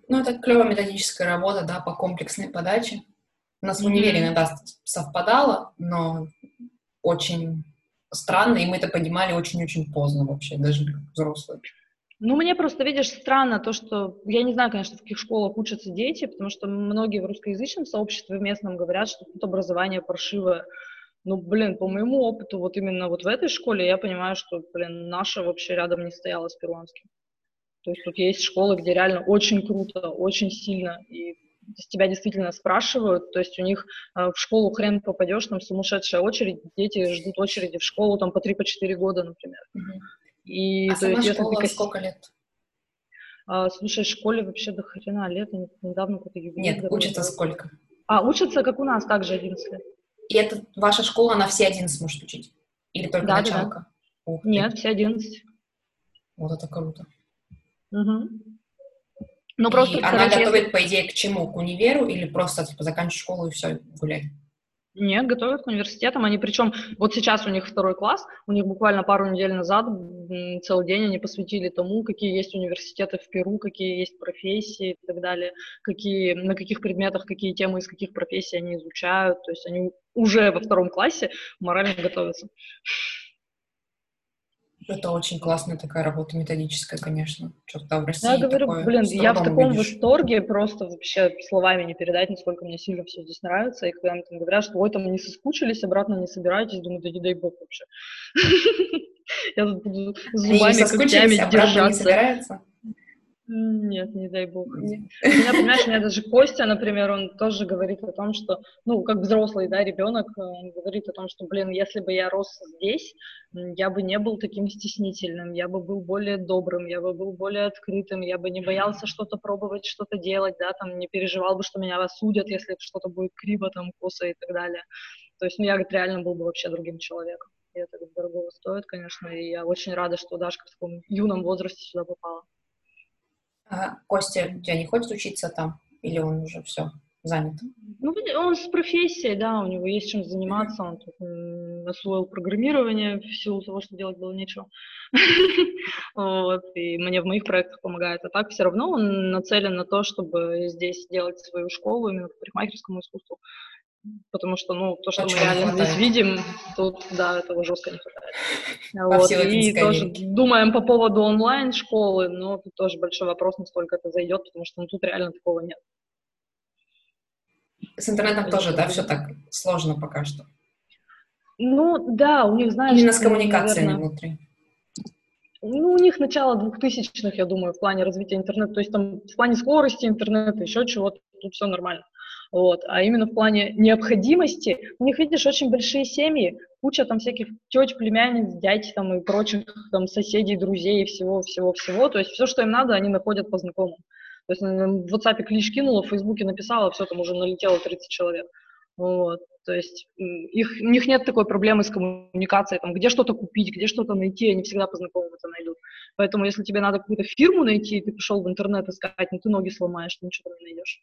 [SPEAKER 1] Ну, это клевая методическая работа, да, по комплексной подаче. У нас mm-hmm. в универе иногда совпадало, но очень странно, и мы это понимали очень-очень поздно вообще, даже взрослые.
[SPEAKER 2] Ну, мне просто, видишь, странно то, что... Я не знаю, конечно, в каких школах учатся дети, потому что многие в русскоязычном сообществе местном говорят, что тут образование паршивое. Ну, блин, по моему опыту, вот именно вот в этой школе я понимаю, что, блин, наша вообще рядом не стояла с перуанским. То есть тут есть школы, где реально очень круто, очень сильно, и с тебя действительно спрашивают, то есть у них э, в школу хрен попадешь, там сумасшедшая очередь, дети ждут очереди в школу там по 3-4 по года, например. Mm-hmm.
[SPEAKER 1] И, а сама есть, школа ты... сколько лет?
[SPEAKER 2] А, слушай, школе вообще до хрена лет, недавно какой-то
[SPEAKER 1] юбилей. Нет, учатся сколько?
[SPEAKER 2] А, учатся, как у нас, также 11 лет.
[SPEAKER 1] И это ваша школа, она все 11 может учить? Или только да, началка?
[SPEAKER 2] Да. Нет, все 11.
[SPEAKER 1] Вот это круто.
[SPEAKER 2] Угу.
[SPEAKER 1] Ну, просто, и она готовит, по идее, к чему? К универу или просто типа заканчивать школу и все, гулять?
[SPEAKER 2] Нет, готовят к университетам. Они причем, вот сейчас у них второй класс, у них буквально пару недель назад целый день они посвятили тому, какие есть университеты в Перу, какие есть профессии и так далее, какие, на каких предметах, какие темы из каких профессий они изучают. То есть они уже во втором классе морально готовятся.
[SPEAKER 1] Это очень классная такая работа методическая, конечно. Что-то в России
[SPEAKER 2] Я говорю, такое, блин, я в таком увидишь. восторге, просто вообще словами не передать, насколько мне сильно все здесь нравится. И когда мне там говорят, что ой, там не соскучились, обратно не собираетесь, думаю, да не дай бог вообще. Я тут буду зубами, когтями держаться. Нет, не дай бог. У меня, понимаешь, у меня даже Костя, например, он тоже говорит о том, что, ну, как взрослый, да, ребенок, он говорит о том, что, блин, если бы я рос здесь, я бы не был таким стеснительным, я бы был более добрым, я бы был более открытым, я бы не боялся что-то пробовать, что-то делать, да, там, не переживал бы, что меня осудят, если что-то будет криво, там, косо и так далее. То есть, ну, я, говорит, реально был бы вообще другим человеком. И это дорого стоит, конечно, и я очень рада, что Дашка в таком юном возрасте сюда попала.
[SPEAKER 1] А Костя у тебя не хочет учиться там? Или он уже все занят?
[SPEAKER 2] Ну, он с профессией, да, у него есть чем заниматься, он тут освоил программирование в силу того, что делать было нечего. вот, и мне в моих проектах помогает. А так все равно он нацелен на то, чтобы здесь делать свою школу именно по парикмахерскому искусству потому что, ну, то, что Очень мы реально здесь видим, тут, да, этого жестко не хватает. вот. И тоже думаем по поводу онлайн-школы, но тут тоже большой вопрос, насколько это зайдет, потому что ну, тут реально такого нет.
[SPEAKER 1] С интернетом это тоже, да, все так сложно пока что?
[SPEAKER 2] Ну, да, у них, знаешь...
[SPEAKER 1] Именно с коммуникациями наверное, внутри.
[SPEAKER 2] Ну, у них начало двухтысячных, я думаю, в плане развития интернета, то есть там в плане скорости интернета, еще чего-то, тут все нормально. Вот. А именно в плане необходимости, у них, видишь, очень большие семьи, куча там всяких теть, племянниц, дядь там и прочих там соседей, друзей, всего-всего-всего. То есть все, что им надо, они находят по знакомым. То есть в WhatsApp клич кинула, в Фейсбуке написала, все, там уже налетело 30 человек. Вот. То есть их, у них нет такой проблемы с коммуникацией, там, где что-то купить, где что-то найти, они всегда по знакомым найдут. Поэтому если тебе надо какую-то фирму найти, ты пошел в интернет искать, ну ты ноги сломаешь, ты ничего там не найдешь.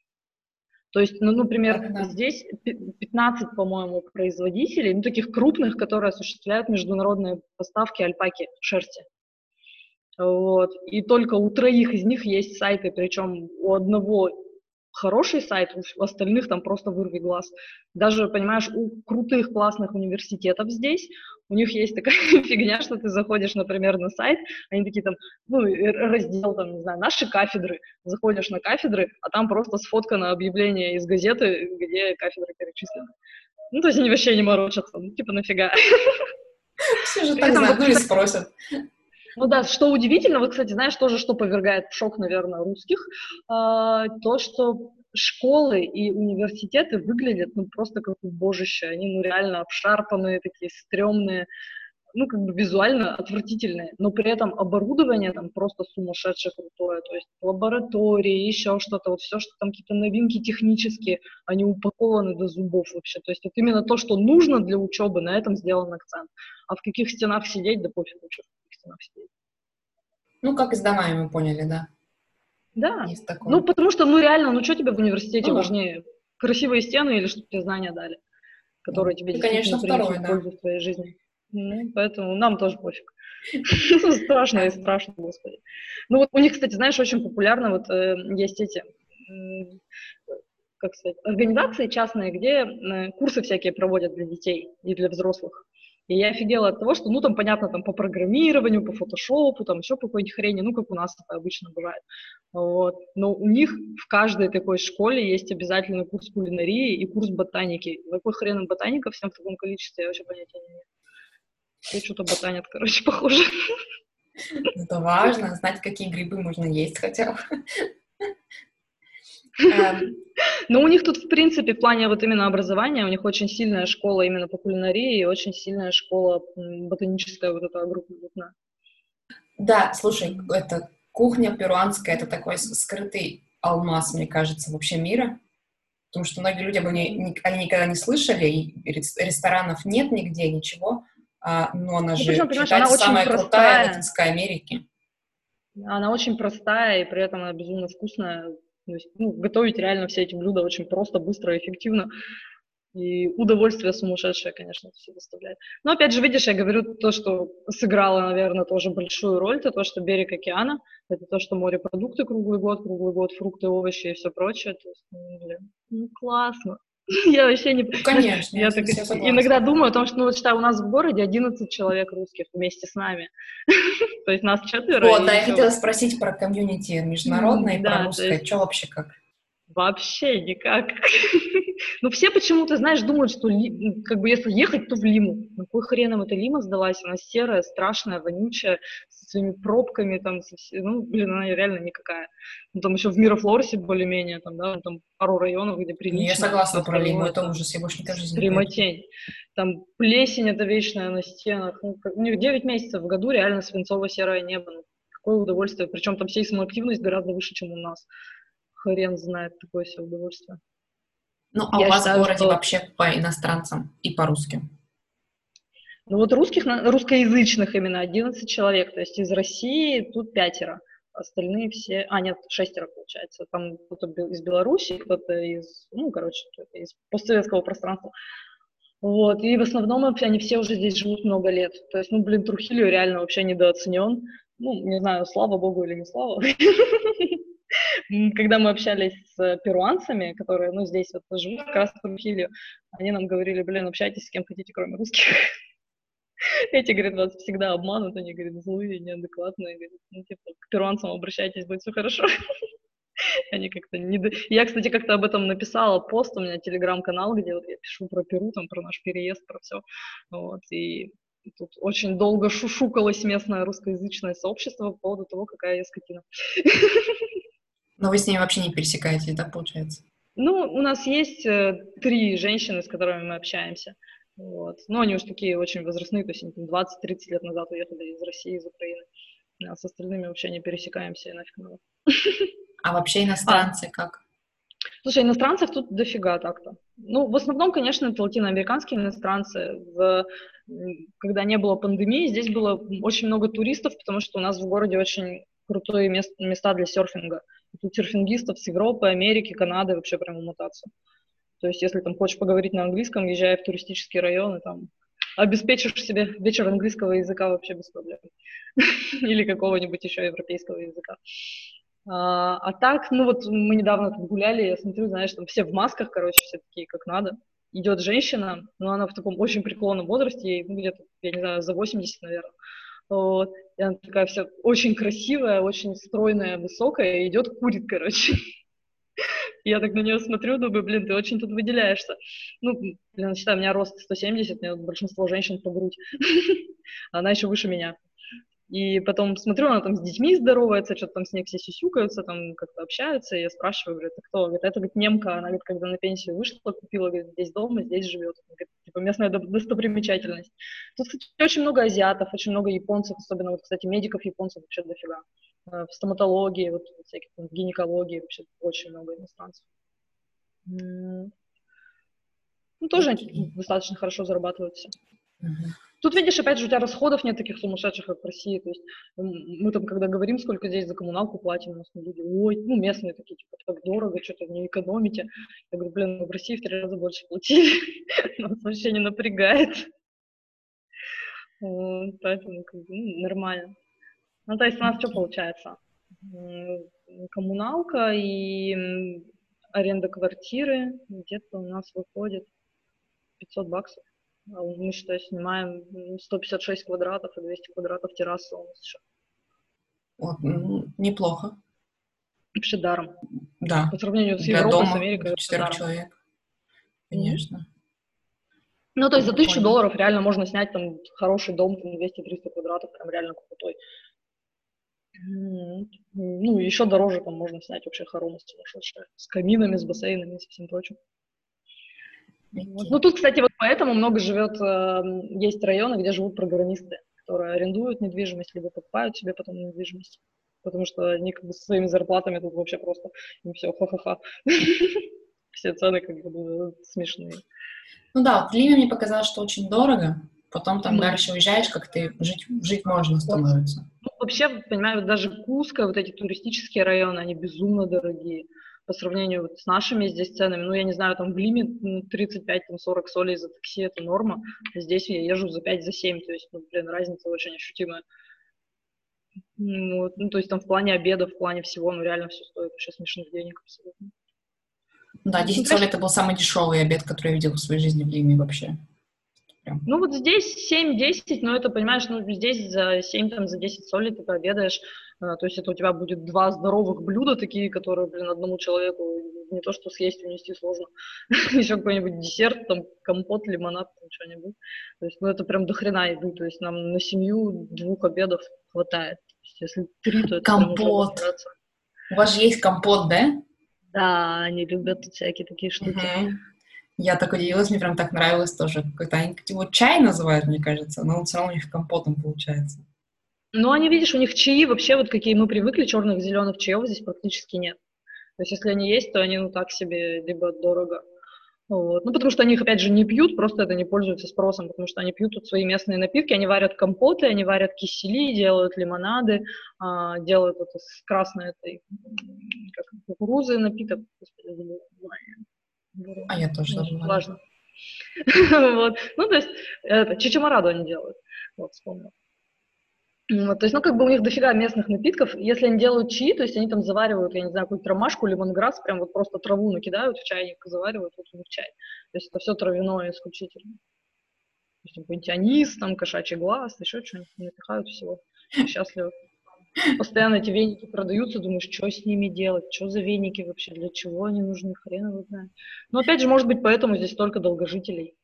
[SPEAKER 2] То есть, ну, например, да, здесь 15, по-моему, производителей, ну, таких крупных, которые осуществляют международные поставки альпаки, шерсти. Вот. И только у троих из них есть сайты, причем у одного хороший сайт, у остальных там просто вырви глаз. Даже, понимаешь, у крутых классных университетов здесь, у них есть такая фигня, что ты заходишь, например, на сайт, они такие там, ну, раздел там, не знаю, наши кафедры, заходишь на кафедры, а там просто сфоткано объявление из газеты, где кафедры перечислены. Ну, то есть они вообще не морочатся, ну, типа, нафига.
[SPEAKER 1] Все же так заодно и спросят.
[SPEAKER 2] Ну да, что удивительно, вот, кстати, знаешь, тоже, что повергает в шок, наверное, русских, э, то, что школы и университеты выглядят, ну, просто как убожище. Они, ну, реально обшарпанные, такие стрёмные, ну, как бы визуально отвратительные, но при этом оборудование там просто сумасшедшее крутое, то есть лаборатории, еще что-то, вот все, что там какие-то новинки технические, они упакованы до зубов вообще, то есть это именно то, что нужно для учебы, на этом сделан акцент. А в каких стенах сидеть, да пофиг вообще естественно, все.
[SPEAKER 1] Ну, как и с домами, мы поняли, да?
[SPEAKER 2] Да. Есть такое. Ну, потому что, ну, реально, ну, что тебе в университете ну, важнее? Красивые стены или что тебе знания дали, которые ну, тебе
[SPEAKER 1] и, конечно, второе, да.
[SPEAKER 2] пользу в твоей жизни? Ну, поэтому нам тоже пофиг. Страшно и страшно, господи. Ну, вот у них, кстати, знаешь, очень популярно, вот э, есть эти как сказать, организации частные, где э, курсы всякие проводят для детей и для взрослых. И я офигела от того, что, ну, там, понятно, там, по программированию, по фотошопу, там, еще по какой-нибудь хрени, ну, как у нас это обычно бывает. Вот. Но у них в каждой такой школе есть обязательно курс кулинарии и курс ботаники. Какой хрен им ботаника всем в таком количестве, я вообще понятия не имею. Все что-то ботанят, короче, похоже.
[SPEAKER 1] Это важно, знать, какие грибы можно есть хотя бы.
[SPEAKER 2] Эм, ну, у них тут, в принципе, в плане вот именно образования, у них очень сильная школа именно по кулинарии и очень сильная школа ботаническая, вот эта группа.
[SPEAKER 1] Да, слушай, это кухня перуанская, это такой скрытый алмаз, мне кажется, вообще мира. Потому что многие люди об ней они никогда не слышали, и ресторанов нет нигде, ничего. А, но она ну, же, причем, считается она самая крутая простая. в Латинской Америке.
[SPEAKER 2] Она очень простая, и при этом она безумно вкусная. То есть, ну, готовить реально все эти блюда очень просто, быстро, эффективно. И удовольствие сумасшедшее, конечно, все доставляет. Но опять же, видишь, я говорю то, что сыграло, наверное, тоже большую роль, это то, что берег океана, это то, что морепродукты круглый год, круглый год, фрукты, овощи и все прочее. То есть, ну, блин, ну классно. Я вообще не...
[SPEAKER 1] Конечно.
[SPEAKER 2] Я так иногда думаю о том, что, ну, вот считай, у нас в городе 11 человек русских вместе с нами. То есть нас четверо.
[SPEAKER 1] Вот, да, я хотела спросить про комьюнити международное, про русское. Что вообще как?
[SPEAKER 2] Вообще никак. Ну, все почему-то, знаешь, думают, что ну, как бы если ехать, то в Лиму. На какой хреном эта Лима сдалась? Она серая, страшная, вонючая, со своими пробками, там, со все... ну, блин, она реально никакая. Ну, там еще в Мирофлорсе более-менее, там, да, там пару районов, где прилично.
[SPEAKER 1] Я согласна про Лиму, это ужас, я больше никогда в жизни
[SPEAKER 2] Прямотень. Там плесень это вечная на стенах. Ну, как... У них 9 месяцев в году реально свинцово-серое небо. Ну, какое удовольствие. Причем там сейсмоактивность гораздо выше, чем у нас. Хрен знает такое себе удовольствие.
[SPEAKER 1] Ну, а я у вас считаю, в городе что... вообще по иностранцам и по русским?
[SPEAKER 2] Ну вот русских, русскоязычных именно 11 человек, то есть из России тут пятеро, остальные все, а нет, шестеро получается, там кто-то из Беларуси, кто-то из, ну, короче, из постсоветского пространства. Вот, и в основном они все уже здесь живут много лет. То есть, ну, блин, Трухилио реально вообще недооценен. Ну, не знаю, слава богу или не слава. Когда мы общались с перуанцами, которые, ну, здесь вот живут как раз в Трухилио, они нам говорили, блин, общайтесь с кем хотите, кроме русских. Эти, говорят, вас всегда обманут, они, говорят, злые, неадекватные, говорят, ну, типа, к перуанцам обращайтесь, будет все хорошо. Они как-то не... Я, кстати, как-то об этом написала пост, у меня телеграм-канал, где я пишу про Перу, там, про наш переезд, про все. Вот, и тут очень долго шушукалось местное русскоязычное сообщество по поводу того, какая я скотина.
[SPEAKER 1] Но вы с ними вообще не пересекаетесь, да, получается?
[SPEAKER 2] Ну, у нас есть э, три женщины, с которыми мы общаемся. Вот. Но они уж такие очень возрастные, то есть они 20-30 лет назад уехали из России, из Украины. А с остальными вообще не пересекаемся и нафиг надо.
[SPEAKER 1] А вообще иностранцы а. как?
[SPEAKER 2] Слушай, иностранцев тут дофига так-то. Ну, в основном, конечно, это латиноамериканские иностранцы. В, когда не было пандемии, здесь было очень много туристов, потому что у нас в городе очень крутые мест, места для серфинга. Серфингистов с Европы, Америки, Канады вообще прям мутация. То есть, если там хочешь поговорить на английском, езжай в туристические районы, там обеспечишь себе вечер английского языка вообще без проблем. Или какого-нибудь еще европейского языка. А, а так, ну вот мы недавно тут гуляли, я смотрю, знаешь, там все в масках, короче, все такие, как надо. Идет женщина, но она в таком очень преклонном возрасте, ей, ну, где-то, я не знаю, за 80, наверное. Вот. И она такая вся очень красивая, очень стройная, высокая, и идет, курит, короче. Я так на нее смотрю, думаю, блин, ты очень тут выделяешься. Ну, блин, считаю, у меня рост 170, мне большинство женщин по грудь. Она еще выше меня. И потом смотрю, она там с детьми здоровается, что-то там с ней все сюсюкаются, там как-то общаются, и я спрашиваю, говорю, это кто? Говорит, это, говорит, немка, она, говорит, когда на пенсию вышла, купила, говорит, здесь дома, здесь живет. Говорит, типа местная достопримечательность. Тут, кстати, очень много азиатов, очень много японцев, особенно, вот, кстати, медиков японцев вообще дофига. Э, в стоматологии, вот, всяких, в гинекологии вообще очень много иностранцев. Ну, тоже okay. достаточно хорошо зарабатывают все. Uh-huh. Тут, видишь, опять же, у тебя расходов нет таких сумасшедших, как в России. То есть мы там, когда говорим, сколько здесь за коммуналку платим, у нас люди, ой, ну, местные такие, типа, так дорого, что-то не экономите. Я говорю, блин, в России в три раза больше платили. Нас вообще не напрягает. Поэтому, ну, нормально. Ну, то есть у нас что получается? Коммуналка и аренда квартиры где-то у нас выходит 500 баксов. Мы, считай, снимаем 156 квадратов и 200 квадратов террасы у нас еще.
[SPEAKER 1] Вот, неплохо.
[SPEAKER 2] Вообще даром.
[SPEAKER 1] Да.
[SPEAKER 2] По сравнению с Для Европой,
[SPEAKER 1] дома
[SPEAKER 2] с Америкой.
[SPEAKER 1] Четырех человек. Конечно.
[SPEAKER 2] Ну, то есть за тысячу долларов реально можно снять там хороший дом, там 200-300 квадратов, прям реально крутой. Ну, еще дороже там можно снять вообще хоромы сумасшедшие. С каминами, с бассейнами, со всем прочим. Ну, тут, кстати, вот поэтому много живет, э, есть районы, где живут программисты, которые арендуют недвижимость, либо покупают себе потом недвижимость. Потому что они как бы со своими зарплатами тут вообще просто, им все ха-ха-ха. Все цены как бы смешные.
[SPEAKER 1] Ну да, вот в Лиме мне показалось, что очень дорого. Потом там дальше уезжаешь, как ты жить, жить можно становится.
[SPEAKER 2] Ну, вообще, понимаю, даже Куска, вот эти туристические районы, они безумно дорогие по сравнению вот с нашими здесь ценами. Ну, я не знаю, там в Лиме 35-40 ну, солей за такси это норма. Здесь я езжу за 5, за 7. То есть, ну, блин, разница очень ощутимая. Ну, ну, то есть там в плане обеда, в плане всего, ну, реально все стоит вообще смешных денег абсолютно.
[SPEAKER 1] Да, 10 ну, солей это был самый дешевый обед, который я видел в своей жизни в Лиме вообще.
[SPEAKER 2] Прям. Ну, вот здесь 7-10, но это, понимаешь, ну, здесь за 7, там, за 10 солей ты пообедаешь то есть это у тебя будет два здоровых блюда такие, которые, блин, одному человеку не то что съесть, унести сложно. Еще какой-нибудь десерт, там, компот, лимонад, там, что-нибудь. То есть, ну, это прям до хрена еды. То есть нам на семью двух обедов хватает. Есть, если три, то это
[SPEAKER 1] Компот. У вас же есть компот, да?
[SPEAKER 2] Да, они любят всякие такие штуки. Угу.
[SPEAKER 1] Я так удивилась, мне прям так нравилось тоже. Как-то они его чай называют, мне кажется, но он все равно у них компотом получается.
[SPEAKER 2] Ну, они, видишь, у них чаи вообще вот какие мы привыкли, черных, зеленых чаев здесь практически нет. То есть, если они есть, то они, ну, так себе, либо дорого. Вот. Ну, потому что они их, опять же, не пьют, просто это не пользуются спросом, потому что они пьют тут свои местные напитки, они варят компоты, они варят кисели, делают лимонады, а, делают это с красной этой, как, кукурузы напиток. Господи,
[SPEAKER 1] а я тоже забыла.
[SPEAKER 2] Важно. вот. Ну, то есть, это, чичамараду они делают. Вот, вспомнил. Вот, то есть, ну, как бы у них дофига местных напитков. Если они делают чаи, то есть они там заваривают, я не знаю, какую-то ромашку, лимонграсс, прям вот просто траву накидают в чайник, заваривают, вот у них чай. То есть это все травяное исключительно. То есть какой-нибудь анис, там, кошачий глаз, еще что-нибудь напихают всего. Счастливо. Постоянно эти веники продаются, думаешь, что с ними делать, что за веники вообще, для чего они нужны, хрен его знает. Но опять же, может быть, поэтому здесь столько долгожителей.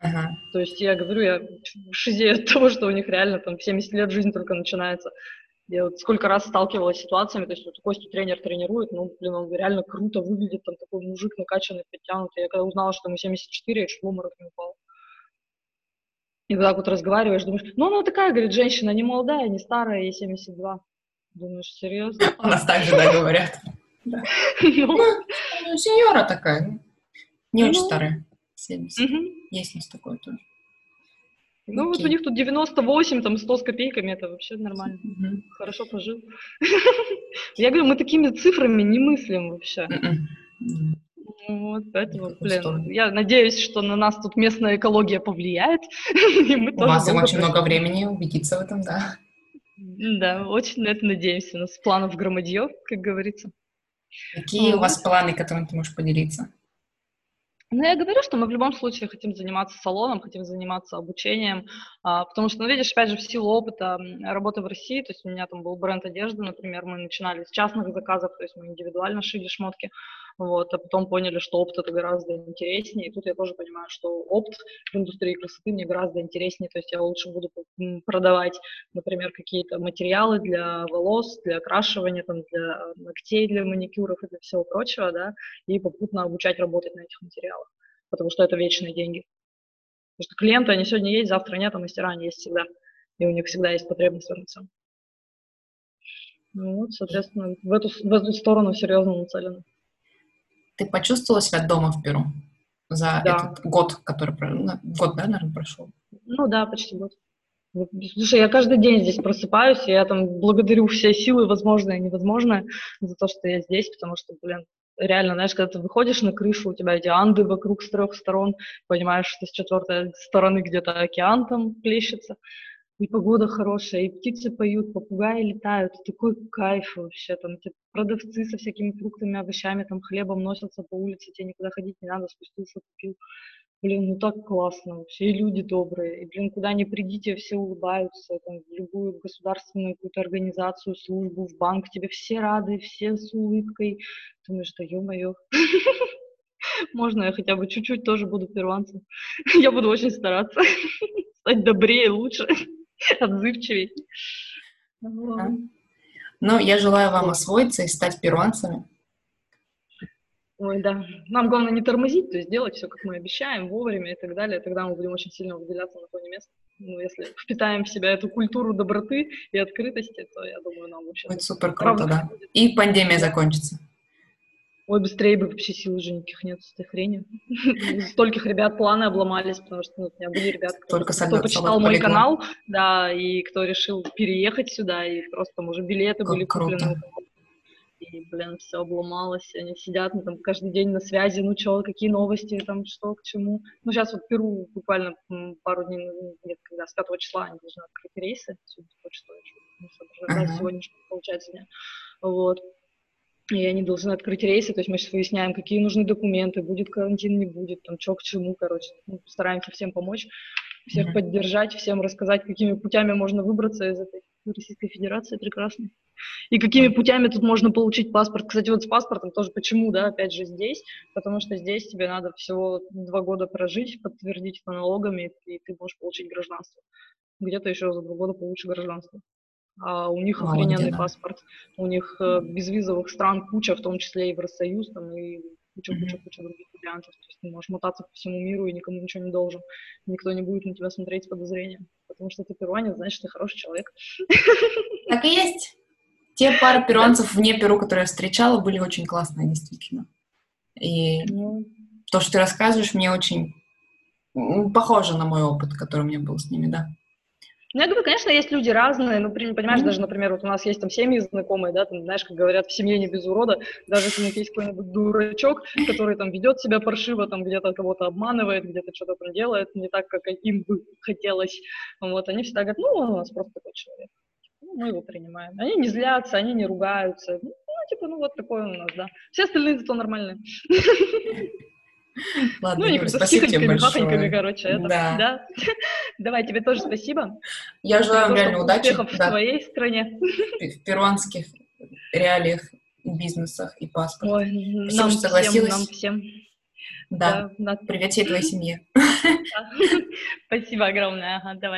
[SPEAKER 2] Ага. То есть я говорю, я шизею от того, что у них реально там в 70 лет жизнь только начинается. Я вот сколько раз сталкивалась с ситуациями, то есть вот Костю тренер тренирует, ну, блин, он реально круто выглядит, там такой мужик накачанный, подтянутый. Я когда узнала, что ему 74, я чуть в обморок не упала. И вот так вот разговариваешь, думаешь, ну, она такая, говорит, женщина, не молодая, не старая, ей 72. Думаешь, серьезно?
[SPEAKER 1] У нас так же, да, говорят.
[SPEAKER 2] Ну,
[SPEAKER 1] Ну, сеньора такая. Не очень
[SPEAKER 2] Ну.
[SPEAKER 1] старая. 70. Есть у нас такое тоже.
[SPEAKER 2] Ну, вот у
[SPEAKER 1] Окей.
[SPEAKER 2] них тут 98, там 100 с копейками, это вообще нормально.
[SPEAKER 1] Мгм.
[SPEAKER 2] Хорошо пожил. Я говорю, мы такими цифрами не мыслим вообще. Ну Вот, поэтому, блин, я надеюсь, что на нас тут местная экология повлияет, и мы
[SPEAKER 1] У
[SPEAKER 2] тоже
[SPEAKER 1] вас очень много времени убедиться в этом, да.
[SPEAKER 2] Да, очень на это надеемся. У нас планов громадье, как говорится.
[SPEAKER 1] Какие у вас планы, которыми ты можешь поделиться?
[SPEAKER 2] Ну, я говорю, что мы в любом случае хотим заниматься салоном, хотим заниматься обучением, а, потому что, ну, видишь, опять же, в силу опыта работы в России, то есть у меня там был бренд одежды, например, мы начинали с частных заказов, то есть мы индивидуально шили шмотки, вот, а потом поняли, что опт это гораздо интереснее, и тут я тоже понимаю, что опт в индустрии красоты мне гораздо интереснее, то есть я лучше буду продавать, например, какие-то материалы для волос, для окрашивания, там, для ногтей, для маникюров и для всего прочего, да, и попутно обучать работать на этих материалах, потому что это вечные деньги. Потому что клиенты, они сегодня есть, завтра нет, а мастера они есть всегда. И у них всегда есть потребность в этом всем. Ну вот, соответственно, в эту, в эту сторону серьезно нацелены.
[SPEAKER 1] Ты почувствовала себя дома в Перу за
[SPEAKER 2] Да.
[SPEAKER 1] этот год, который... ну, Год, да, наверное, прошел?
[SPEAKER 2] Ну да, почти год. Слушай, я каждый день здесь просыпаюсь, и я там благодарю все силы, возможное и невозможное, за то, что я здесь, потому что, блин, реально, знаешь, когда ты выходишь на крышу, у тебя эти анды вокруг с трех сторон, понимаешь, что с четвертой стороны где-то океан там плещется, и погода хорошая, и птицы поют, попугаи летают, такой кайф вообще, там эти продавцы со всякими фруктами, овощами, там хлебом носятся по улице, тебе никуда ходить не надо, спустился, купил. Блин, ну так классно вообще, и люди добрые, и, блин, куда ни придите, все улыбаются, там, в любую государственную какую-то организацию, службу, в банк, тебе все рады, все с улыбкой. Думаешь, да ё-моё, можно я хотя бы чуть-чуть тоже буду перуанцем? Я буду очень стараться. Стать добрее, лучше, отзывчивее.
[SPEAKER 1] Да. Ну, я желаю вам освоиться и стать перуанцами.
[SPEAKER 2] Ой, да. Нам главное не тормозить, то есть делать все, как мы обещаем, вовремя и так далее. Тогда мы будем очень сильно выделяться на фоне места. Ну, если впитаем в себя эту культуру доброты и открытости, то я думаю, нам вообще...
[SPEAKER 1] Будет супер круто, да.
[SPEAKER 2] будет.
[SPEAKER 1] И пандемия закончится.
[SPEAKER 2] Ой, быстрее бы вообще сил уже никаких нет с этой хренью. Стольких ребят планы обломались, потому что ну, у меня были ребята, кто,
[SPEAKER 1] Только
[SPEAKER 2] кто почитал мой
[SPEAKER 1] полегло.
[SPEAKER 2] канал, да, и кто решил переехать сюда, и просто там уже билеты
[SPEAKER 1] Как
[SPEAKER 2] были
[SPEAKER 1] круто.
[SPEAKER 2] куплены. И, блин, все обломалось, они сидят ну, там каждый день на связи, ну что, какие новости, там что, к чему. Ну, сейчас вот Перу буквально пару дней, ну, нет, когда с 5 числа они должны открыть рейсы, не соображаю, да,
[SPEAKER 1] Ага.
[SPEAKER 2] сегодня что получается дня. Вот. И они должны открыть рейсы, то есть мы сейчас выясняем, какие нужны документы, будет карантин, не будет, там, что к чему, короче. Ну, стараемся всем помочь, всех
[SPEAKER 1] Мгм.
[SPEAKER 2] поддержать, всем рассказать, какими путями можно выбраться из этой Российской Федерации прекрасной. И какими путями тут можно получить паспорт. Кстати, вот с паспортом тоже почему, да, опять же здесь, потому что здесь тебе надо всего два года прожить, подтвердить это налогами, и ты можешь получить гражданство. Где-то еще за два года получишь гражданство. А у них охрененный паспорт. У них э, безвизовых стран куча, в том числе и Евросоюз, там, и куча-куча-куча других вариантов. То есть ты можешь мотаться по всему миру и никому ничего не должен. Никто не будет на тебя смотреть с подозрением. Потому что ты перуанец, значит, ты хороший человек.
[SPEAKER 1] Так и есть. Те пары перуанцев вне Перу, которые я встречала, были очень классные, действительно. И
[SPEAKER 2] Ну,
[SPEAKER 1] то, что ты рассказываешь, мне очень похоже на мой опыт, который у меня был с ними, да.
[SPEAKER 2] Ну, я говорю, конечно, есть люди разные, ну, понимаешь,
[SPEAKER 1] Мгм.
[SPEAKER 2] даже, например, вот у нас есть там семьи знакомые, да, там, знаешь, как говорят, в семье не без урода, даже если у них есть какой-нибудь дурачок, который там ведет себя паршиво, там где-то кого-то обманывает, где-то что-то там делает не так, как им бы хотелось, вот, они всегда говорят, ну, он у нас просто такой человек, ну, мы его принимаем. Они не злятся, они не ругаются, ну, типа, ну, вот такой он у нас, да. Все остальные зато нормальные.
[SPEAKER 1] Ладно,
[SPEAKER 2] Ну, как-то с
[SPEAKER 1] спасибо тебе большое.
[SPEAKER 2] короче, это,
[SPEAKER 1] Да.
[SPEAKER 2] да. Давай, тебе тоже спасибо.
[SPEAKER 1] Я желаю вам реально удачи
[SPEAKER 2] Успехов в
[SPEAKER 1] да,
[SPEAKER 2] твоей стране.
[SPEAKER 1] в перуанских реалиях, бизнесах и паспорте.
[SPEAKER 2] Ой,
[SPEAKER 1] Спасибо,
[SPEAKER 2] нам
[SPEAKER 1] что
[SPEAKER 2] всем,
[SPEAKER 1] согласилась.
[SPEAKER 2] нам всем.
[SPEAKER 1] Да.
[SPEAKER 2] да.
[SPEAKER 1] Привет всей твоей семье.
[SPEAKER 2] Спасибо огромное. Ага, давай.